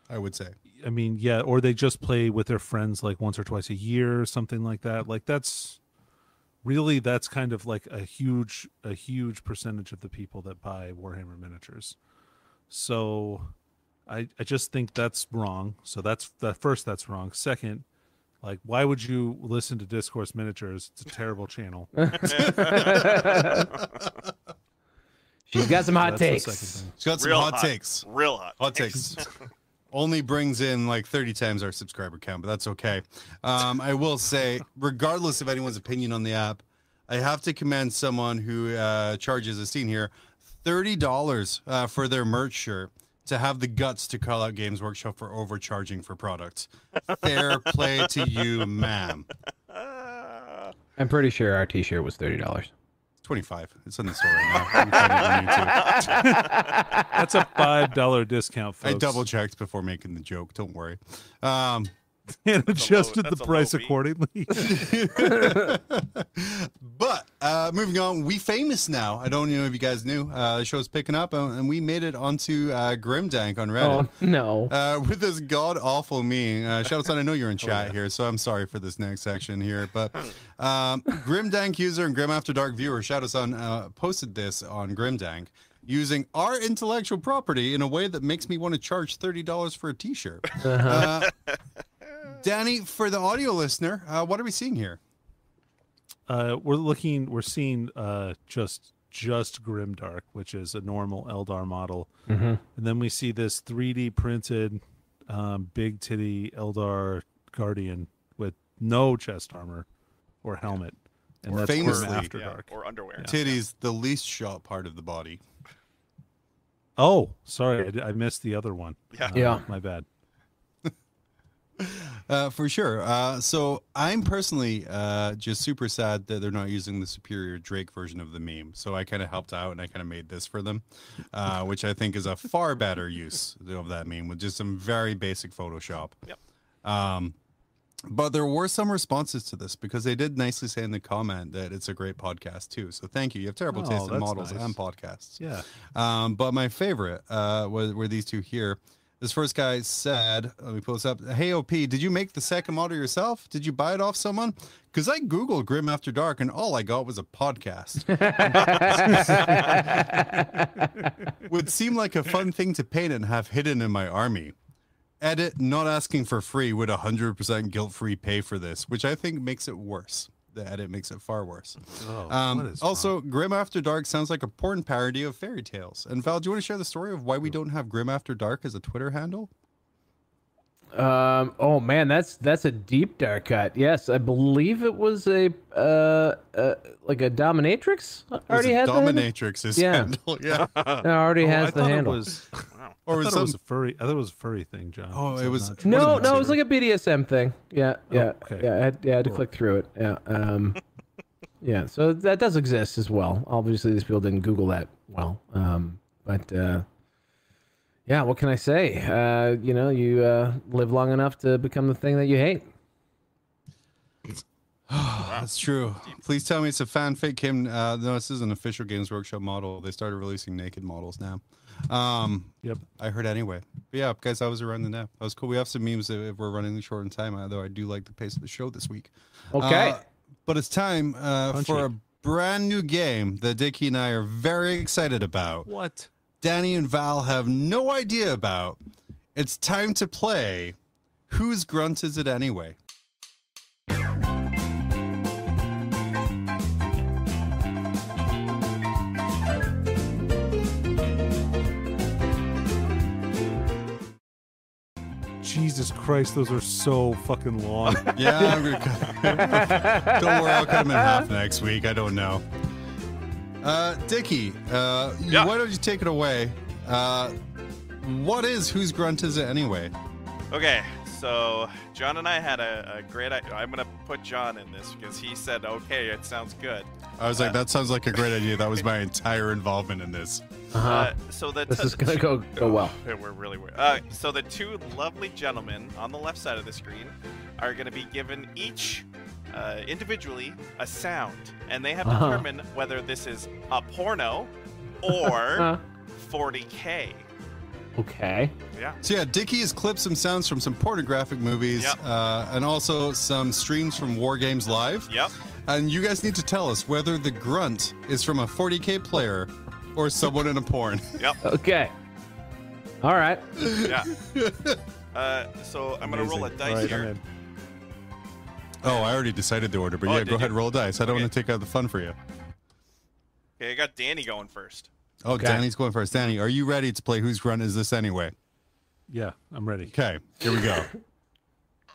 I would say. I mean, yeah, or they just play with their friends like once or twice a year or something like that. Like that's really that's kind of like a huge a huge percentage of the people that buy Warhammer miniatures. So I I just think that's wrong. So that's that first that's wrong. Second, like why would you listen to Discourse Miniatures? It's a terrible channel. She's got some hot That's the takes. She's got some Real hot, hot. takes. Real hot. Hot takes. Only brings in like 30 times our subscriber count, but that's okay. Um, I will say, regardless of anyone's opinion on the app, I have to commend someone who uh, charges a scene here $30 uh, for their merch shirt to have the guts to call out Games Workshop for overcharging for products. Fair play to you, ma'am. I'm pretty sure our T-shirt was thirty dollars. 25. It's on the store right now. You can find it on YouTube. That's a five dollar discount, folks. I double checked before making the joke. Don't worry. Um, and a low- adjusted that's the price accordingly. but uh, moving on, we famous now. I don't know if you guys knew. Uh, the show's picking up, uh, and we made it onto uh, Grimdank on Reddit. Oh no. Uh, with this god awful meme. Uh, Shout out, I know you're Oh, in chat here, so I'm sorry for this next section here. But um, Grimdank user and Grim After Dark viewer, Shout out, uh, posted this on Grimdank using our intellectual property in a way that makes me want to charge $30 for a t shirt. Uh, Danny, for the audio listener, uh, what are we seeing here? uh, we're looking, we're seeing uh, just just Grimdark, which is a normal Eldar model, Mhm. and then we see this 3D printed um, big titty Eldar Guardian with no chest armor or helmet, and Or that's famously- After Yeah, Dark. or underwear. Titties, the least shot part of the body. Oh, sorry, I missed the other one. Yeah. Uh, Yeah. my bad. Uh, for sure. Uh, so I'm personally uh, just super sad that they're not using the superior Drake version of the meme. So I kind of helped out and I kind of made this for them, uh, which I think is a far better use of that meme with just some very basic Photoshop. Yep. Um, but there were some responses to this because they did nicely say in the comment that it's a great podcast too. So thank you. You have terrible Oh, taste in models nice. and podcasts. Yeah. Um, but my favorite uh, was, were these two here. This first guy said, let me pull this up. Hey, OP, did you make the second model yourself? Did you buy it off someone? Because I Googled Grim After Dark and all I got was a podcast. Would seem like a fun thing to paint and have hidden in my army. Edit, not asking for free, would 100% guilt free pay for this, which I think makes it worse. The edit makes it far worse. Oh, Um, also, Grim After Dark sounds like a porn parody of fairy tales. And Val, do you want to share the story of why we don't have Grim After Dark as a Twitter handle? Um. Oh man, that's that's a deep dark cut. Yes, I believe it was a uh, uh like a dominatrix. Already Was had it? Dominatrix is Yeah. handle. Yeah. It already Oh, has I the handle. It was, Wow. Or I was thought it was some, a furry. I thought it was a furry thing, Jon. Oh, it was- not true? What no, no, it it was like a BDSM thing. Yeah, yeah, okay. yeah. I had, yeah, I had to Cool. click through it. Yeah. Um. yeah. So that does exist as well. Obviously, these people didn't Google that well. Um. But uh, yeah, what can I say? Uh, you know, you uh, live long enough to become the thing that you hate. That's true. Please tell me it's a fanfic. Kim, uh, no, this is an official Games Workshop model. They started releasing naked models now. Um, Yep. I heard anyway. But yeah, guys, I was around the net. That was cool. We have some memes if if we're running short in time, although I do like the pace of the show this week. Okay. Uh, but it's time uh, for a brand new game that Dickie and I are very excited about. What? Danny and Val have no idea about. It's time to play Whose Grunt Is It Anyway? Jesus Christ, those are so fucking long. Yeah, I'm gonna cut. don't worry, I'll cut them in half next week. I don't know. Uh, Dickie, uh, Yeah. why don't you take it away? Uh, what is Whose Grunt Is It Anyway? Okay, so Jon and I had a, a great idea. I'm gonna put Jon in this because he said, "Okay, it sounds good." I was like, that sounds like a great idea. That was my entire involvement in this. Uh-huh. Uh, so the This is gonna go go well. Yeah, we're really weird. Uh, so the two lovely gentlemen on the left side of the screen are going to be given each uh, individually a sound, and they have to Uh-huh. determine whether this is a porno or Uh, 40k. okay. Yeah. So yeah, Dickie has clipped some sounds from some pornographic movies, Yep. uh, and also some streams from War Games Live. Yep. And you guys need to tell us whether the grunt is from a 40k player or someone in a porn. Yep. Okay. All right. Yeah. Uh, so I'm gonna roll a dice All right, here. I'm in. Oh, I already decided the order, but Oh, yeah, did go ahead, you? roll dice. I don't Okay. want to take out the fun for you. Okay, I got Danny going first. Oh, Okay. Danny's going first. Danny, are you ready to play Whose Grunt Is This Anyway? Yeah, I'm ready. Okay, here we go.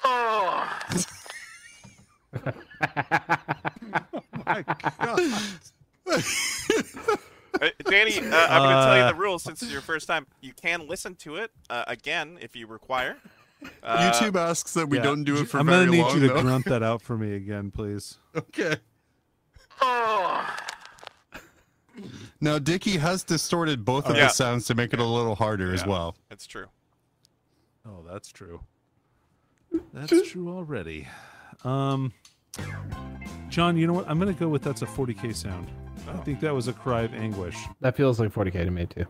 Uh, Danny, uh, I'm going to tell you Uh, the rules since it's your first time. You can listen to it uh, again if you require. Uh, YouTube asks that we Yeah. don't do it for I'm very gonna need long, you to grunt that out for me again, please. Okay. Now, Dickie has distorted both of Yeah. the sounds to make it a little harder as well. It's true. Oh, that's true. That's true already. Um, Jon, you know what? I'm gonna go with that's a 40k sound. I think that was a cry of anguish. That feels like 40k to me too.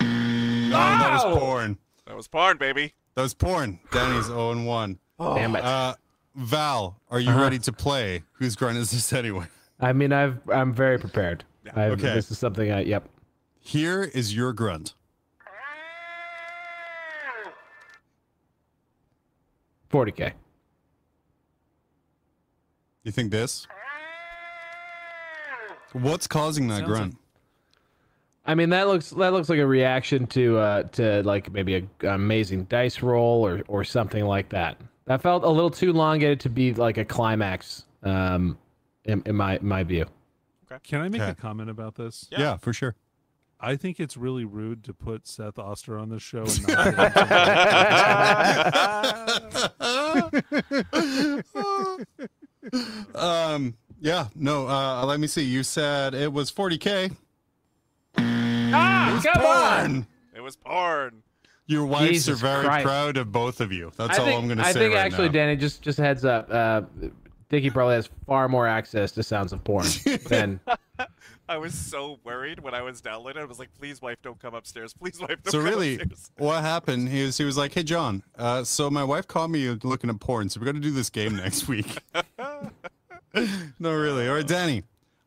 Oh, that was porn. That was porn, baby. That was porn. Danny's 0 and 1. Damn it. Uh, Val, are you Uh-huh. ready to play? Whose grunt is this anyway? I mean, I've I'm very prepared. I've, Okay. This is something I. Yep. Here is your grunt. 40k. You think this? What's causing that Sounds grunt? Like- I mean, that looks that looks like a reaction to uh to like maybe a an amazing dice roll or or something like that. That felt a little too elongated to be like a climax. Um, in, in my my view. Okay. Can I make Okay. a comment about this? Yeah. yeah. for sure. I think it's really rude to put Seth Oster on the show and not um, yeah, no, uh, let me see. You said it was 40K. Ah, come on! It was porn. Your wives Jesus are very Christ. proud of both of you. That's I all think, I'm going to say I think right actually, now. Danny, just just a heads up. Uh, Dickie probably has far more access to sounds of porn than I was so worried when I was downloading. I was like, "Please, wife, don't come upstairs. Please, wife, don't So come really, upstairs." what happened? He was he was like, "Hey Jon, uh, so my wife caught me looking at porn, so we're gonna do this game next week." no, really. All right, Danny,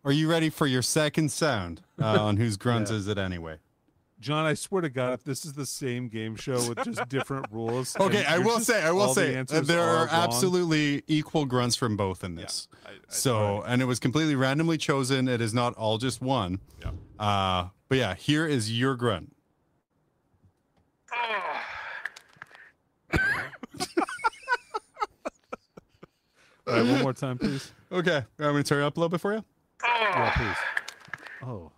are you ready for your second sound? Uh, on whose grunt is it anyway? Jon, I swear to God, if this is the same game show with just different rules. Okay, I will just- say, I will all the say, uh, there are wrong, absolutely equal grunts from both in this. I- I- so, and it was completely randomly chosen. It is not all just one. Yeah. Uh, but yeah, here is your grunt. All right, one more time, please. Okay, I'm gonna turn it up a little bit for you. Yeah, please. Oh.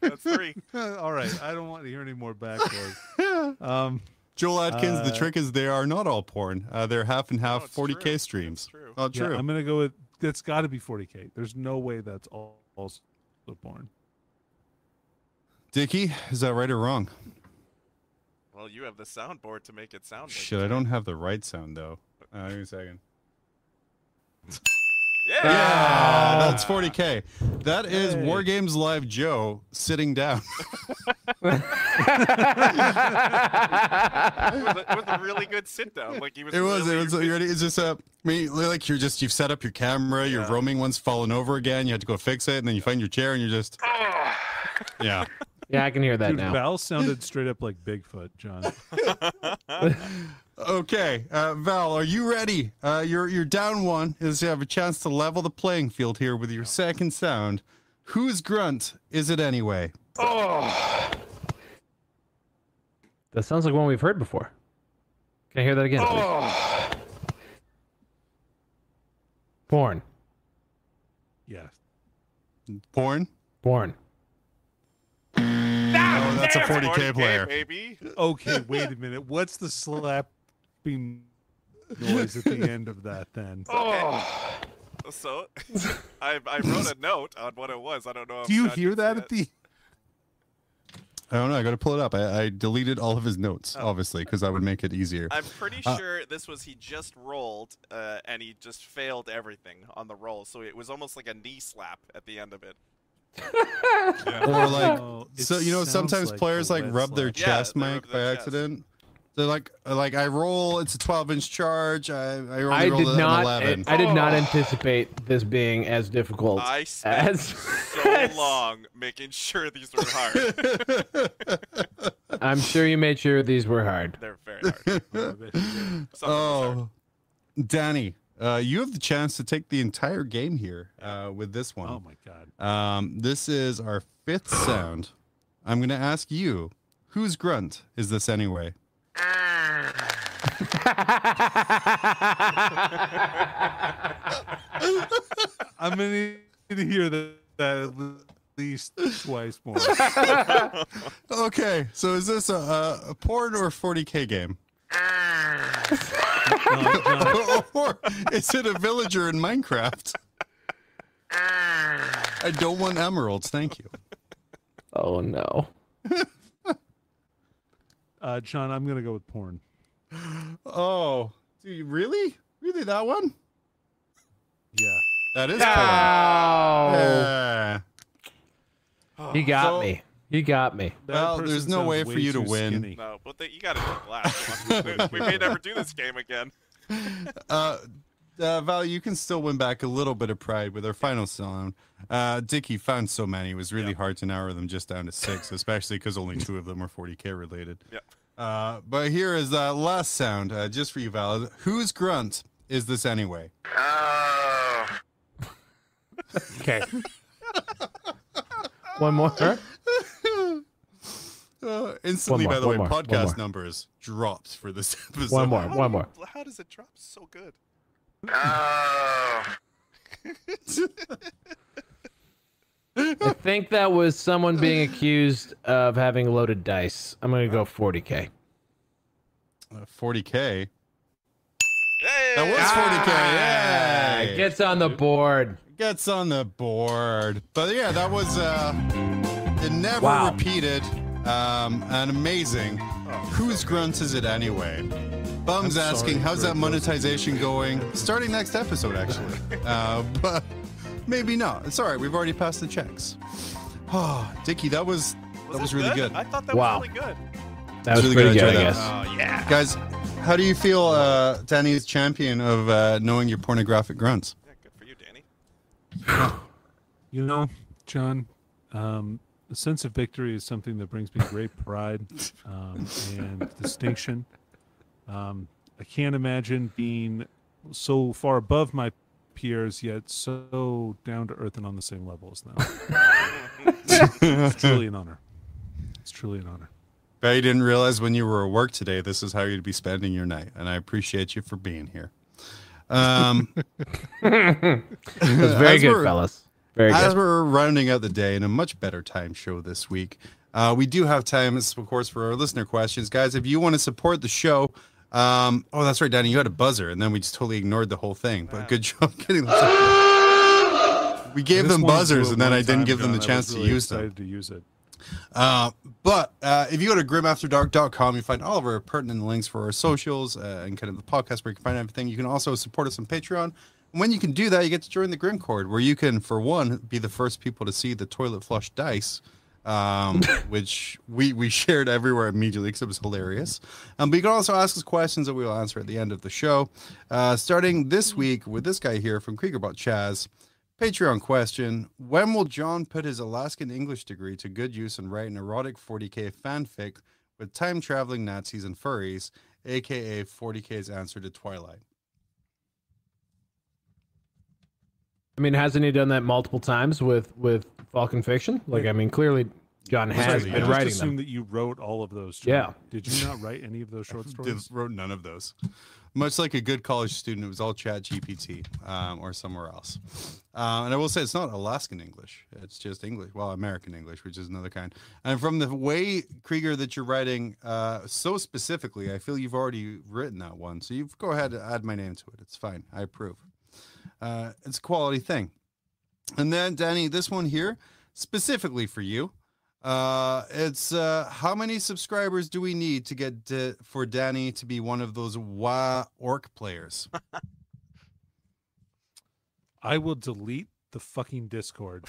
That's three. All right. I don't want to hear any more backboard. Um, Joel Atkins, the Uh, trick is they are not all porn. Uh, they're half and half it's 40k true. streams. It's true. Oh, yeah, true. I'm gonna go with that's got to be 40k. There's no way that's all also porn. Dickie, is that right or wrong? Well, you have the soundboard to make it sound. Like Shit, I don't have the right sound though. Uh, give me a second. Yeah. Yeah, that's 40k. That is Hey. War Games Live Joe sitting down. with, a, with a really good sit down. Like he was. It was. Really, It was. You ready? It's just uh, I mean, like you're just you've set up your camera. Your roaming one's fallen over again. You had to go fix it, and then you find your chair, and you're just. yeah. yeah, I can hear that Dude, now. Val sounded straight up like Bigfoot, Jon. Okay, uh, Val, are you ready? Uh, you're you're down one. Is you have a chance to level the playing field here with your second sound. Whose grunt is it anyway? Oh, That sounds like one we've heard before. Can I hear that again? please? Porn. Yeah. Porn. Porn. Oh, that's a 40k 40K, player. baby. Okay, wait a minute. What's the slapping noise at the end of that then? Oh. So, I, I wrote a note on what it was. I don't know. If Do you Jon hear that at the I don't know. I got to pull it up. I, I deleted all of his notes, Oh. obviously, because that would make it easier. I'm pretty Uh, sure this was he just rolled, uh, and he just failed everything on the roll. So it was almost like a knee slap at the end of it. Or like, Oh, so you know, sometimes like players like rub their slap. Yeah, chest they mic by chest. accident. They're like, like I roll. It's a 12 inch charge. I I, only I rolled did an not. 11. I did not anticipate this being as difficult. I spent as so long making sure these were hard. I'm sure you made sure these were hard. They're very hard. Some of them are hard. Oh, Danny, uh, you have the chance to take the entire game here uh, with this one. Oh my god. Um, this is our fifth sound. I'm going to ask you, whose grunt is this anyway? Ah. I'm gonna need to hear that, that at least twice more. Okay, so is this a, a, a porn or 40k game? No, ah. Jon, or is it a villager in Minecraft? Ah. I don't want emeralds, thank you. Oh no. Uh, Jon, I'm gonna go with porn. Oh, do you really? Really, that one? Yeah. That is Oh, Yeah. he got So- me. He got me. Well, there's no sounds way for you to win. skinny. No, but the, you got to take last. We, we may never do this game again. Uh, uh, Val, you can still win back a little bit of pride with our final sound. Uh, Dickie found so many; it was really Yeah. hard to narrow them just down to six, especially because only two of them were 40k related. Yeah. Uh, but here is uh, last sound, uh, just for you, Val. Whose grunt is this anyway? Okay. One more. Uh, instantly, more, by the way, more, podcast numbers dropped for this episode. One more. How One more. How does it drop so good? I think that was someone being accused of having loaded dice. I'm gonna go 40k. Uh, 40k. Hey! That was 40k. Yay! Ah, Gets on the board. gets on the board. But yeah, that was uh it never Wow. repeated. Um and amazing. Whose grunts is it anyway? Bum's I'm sorry asking, how's for that monetization going? Starting next episode, actually. uh, but maybe not. It's all right. We've already passed the checks. Oh, Dickie, that was that was really good. I thought that Wow. was really good. That was really pretty good. I good, I enjoyed guess. Oh yeah. Guys, how do you feel, uh, Danny's champion of uh, knowing your pornographic grunts? Yeah, good for you, Danny. You know, Jon, um, the sense of victory is something that brings me great pride um, and distinction. Um, I can't imagine being so far above my peers, yet so down to earth and on the same level as them. it's truly an honor. It's truly an honor. Bet you didn't realize when you were at work today, this is how you'd be spending your night, and I appreciate you for being here. Um, It was very as good, we're- fellas. Very As good. we're rounding out the day in a much better time show this week, uh, we do have time, of course, for our listener questions, guys. If you want to support the show, um, oh, that's right, Danny, you had a buzzer, and then we just totally ignored the whole thing. But good job getting. we gave them buzzers, and then I didn't give them the chance was to really use them. to use it. Uh, but uh, if you go to grimafterdark.com, you find all of our pertinent links for our socials uh, and kind of the podcast where you can find everything. You can also support us on Patreon. And when you can do that, you get to join the Grim Cord, where you can, for one, be the first people to see the toilet flush dice, um, which we, we shared everywhere immediately because it was hilarious. Um, but you can also ask us questions that we will answer at the end of the show. Uh, starting this week with this guy here from Kriegerbot Chaz. Patreon question When will Jon put his Alaskan English degree to good use and write an erotic 40k fanfic with time traveling Nazis and furries, aka 40k's answer to Twilight? I mean, hasn't he done that multiple times with with Falcon Fiction? Like, I mean, clearly Jon has Sorry, I been yeah. just writing assumed them. that you wrote all of those. Jon. Yeah. Did you not write any of those short Did, stories? wrote none of those. Much like a good college student, it was all Chat GPT um, or somewhere else. Uh, and I will say it's not Alaskan English; it's just English. Well, American English, which is another kind. And from the way Krieger that you're writing uh, so specifically, I feel you've already written that one. So you go ahead and add my name to it. It's fine. I approve. Uh, it's a quality thing. And then Danny, this one here specifically for you. Uh, it's uh, how many subscribers do we need to get uh, for Danny to be one of those WA orc players? I will delete the fucking Discord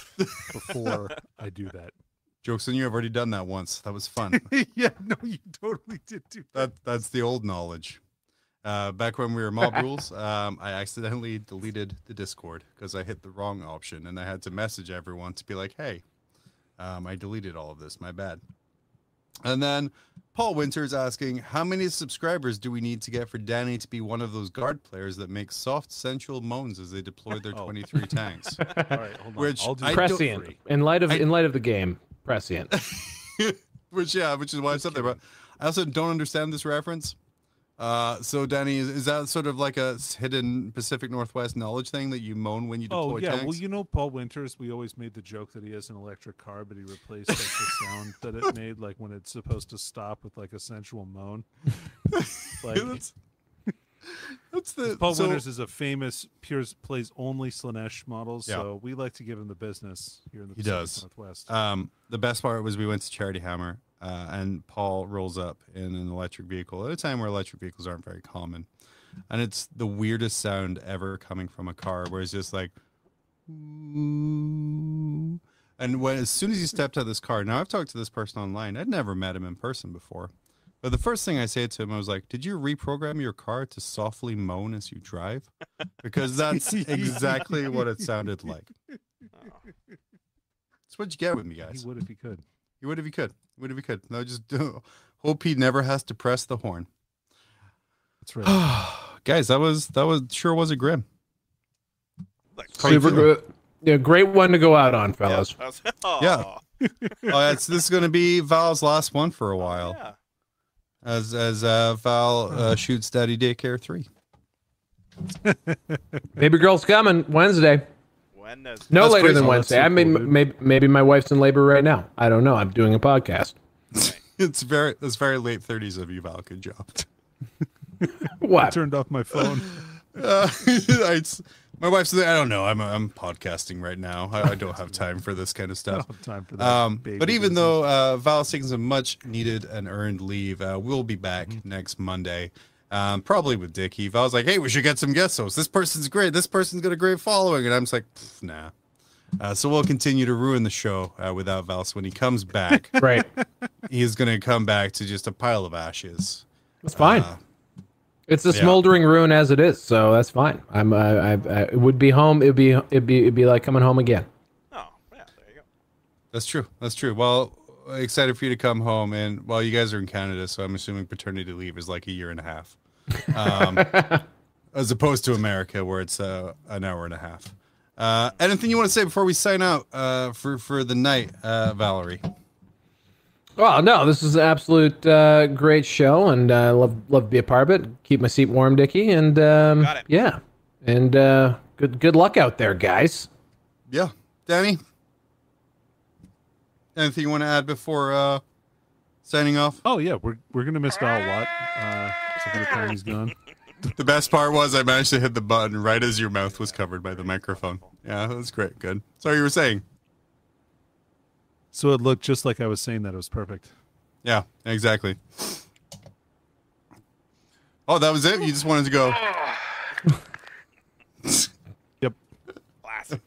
before I do that. Jokes on you, I've already done that once. That was fun. yeah, no, you totally did do that that's the old knowledge. Uh, back when we were mob rules, um, I accidentally deleted the Discord because I hit the wrong option, and I had to message everyone to be like, "Hey, um, I deleted all of this. My bad." And then Paul Winters asking, "How many subscribers do we need to get for Danny to be one of those guard players that make soft, sensual moans as they deploy their Oh. 23 tanks?" All right, hold on. Which I'll do I that don't- Prescient. In light of I- in light of the game, prescient. which yeah, which is why I said that. But I also don't understand this reference. Uh, so Danny, is, is that sort of like a hidden Pacific Northwest knowledge thing that you moan when you deploy Oh yeah, tanks? well you know Paul Winters. We always made the joke that he has an electric car, but he replaced like, the sound that it made, like when it's supposed to stop with like a sensual moan. Like that's, that's the Paul so, Winters is a famous Piers plays only Slaanesh models, Yeah. so we like to give him the business here in the He Pacific does. Northwest. Um, the best part was we went to Charity Hammer uh, and Paul rolls up in an electric vehicle at a time where electric vehicles aren't very common, and it's the weirdest sound ever coming from a car, where it's just like. "Ooh." And when as soon as he stepped out of this car, now I've talked to this person online. I'd never met him in person before. But the first thing I said to him, I was like, "Did you reprogram your car to softly moan as you drive?" Because that's exactly what it sounded like. That's what you get with me, guys. He would if he could. You would if you could. You would if you could. No, just do. Hope he never has to press the horn. That's right. guys, that was that was sure was a grim. Like, Super good. Yeah, great one to go out on, fellas. I was- Yeah. Oh, it's, this is going to be Val's last one for a while, Yeah. as as uh, Val uh, shoots Daddy Daycare three. Baby girl's coming Wednesday. When does No That's later than Oh, Wednesday. so I mean, cool, maybe maybe my wife's in labor right now. I don't know. I'm doing a podcast. It's very it's very late thirties of you, Val. Good job. I What? turned off my phone. Uh, it's, my wife's. There. I don't know. I'm I'm podcasting right now. I, I don't have time for this kind of I stuff. don't have time for that. Um, but even business. though uh, Val's taking some much needed and earned leave, uh, we'll be back Mm-hmm. next Monday, um, probably with Dickie. was like, "Hey, we should get some guest hosts. This person's great. This person's got a great following," and I'm just like, "Nah." Uh, so we'll continue to ruin the show uh, without Val. So when he comes back, Right. he's going to come back to just a pile of ashes. That's fine. Uh, it's a yeah. smoldering ruin as it is, so that's fine. I'm. I, I it would be home. It'd be. It'd be. It'd be like coming home again. Oh, yeah, there you go. That's true. That's true. Well, excited for you to come home, and well, you guys are in Canada, so I'm assuming paternity leave is like a year and a half, um, as opposed to America, where it's uh, an hour and a half. Uh, anything you want to say before we sign out uh, for for the night, uh, Valerie? Well, no, this is an absolute uh, great show, and uh, love love to be a part of it. Keep my seat warm, Dickie, and um, Got it. yeah, and uh, good good luck out there, guys. Yeah, Danny. Anything you want to add before uh, signing off? Oh yeah, we're we're gonna miss Val a lot. For the time he's gone. The best part was I managed to hit the button right as your mouth was covered by the microphone. Yeah, that was great. Good. Sorry, you were saying. So it looked just like I was saying that it was perfect. Yeah, exactly. Oh, that was it? You just wanted to go. Yep. Classic.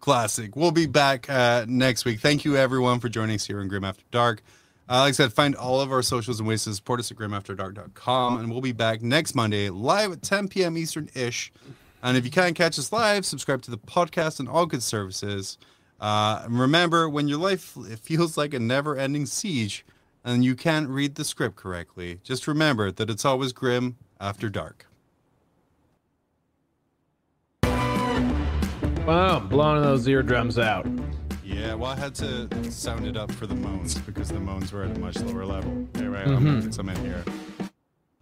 Classic. We'll be back uh, next week. Thank you, everyone, for joining us here in Grim After Dark. Uh, like I said, find all of our socials and ways to support us at grimafterdark.com. And we'll be back next Monday, live at 10 p.m. Eastern ish. And if you can't catch us live, subscribe to the podcast and all good services. Uh, and remember, when your life feels like a never ending siege and you can't read the script correctly, just remember that it's always grim after dark. Wow, blowing those eardrums out. Yeah, well, I had to sound it up for the moans because the moans were at a much lower level. Anyway, I'm gonna put some in here.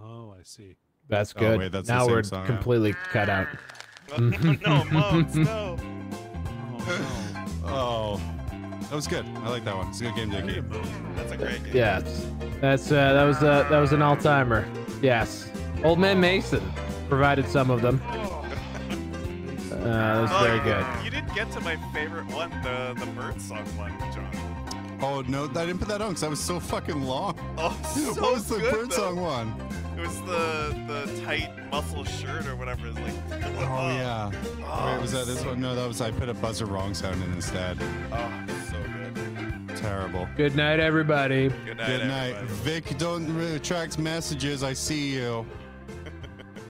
Oh, I see. That's Oh, good. wait, that's the now same we're song, huh? completely cut out. no, Moans, no. Oh, that was good. I like that one. It's a good game, Dickie. That's a great game. Yes, that's uh, that was uh, that was an all timer. Yes, Old Man Mason provided some of them. Uh, that was Oh, very you- good. You didn't get to my favorite one, the the bird song one, Jon. Oh no, I didn't put that on because that was so fucking long. Oh, so what was the good, bird though. song one? It was the the tight muscle shirt or whatever. It's like. Oh, oh yeah. Oh, Wait, was that this one? No, that was I put a buzzer wrong sound in instead. Oh, so good. Terrible. Good night, everybody. Good night, Good night, everybody. Vic. Don't retract messages. I see you.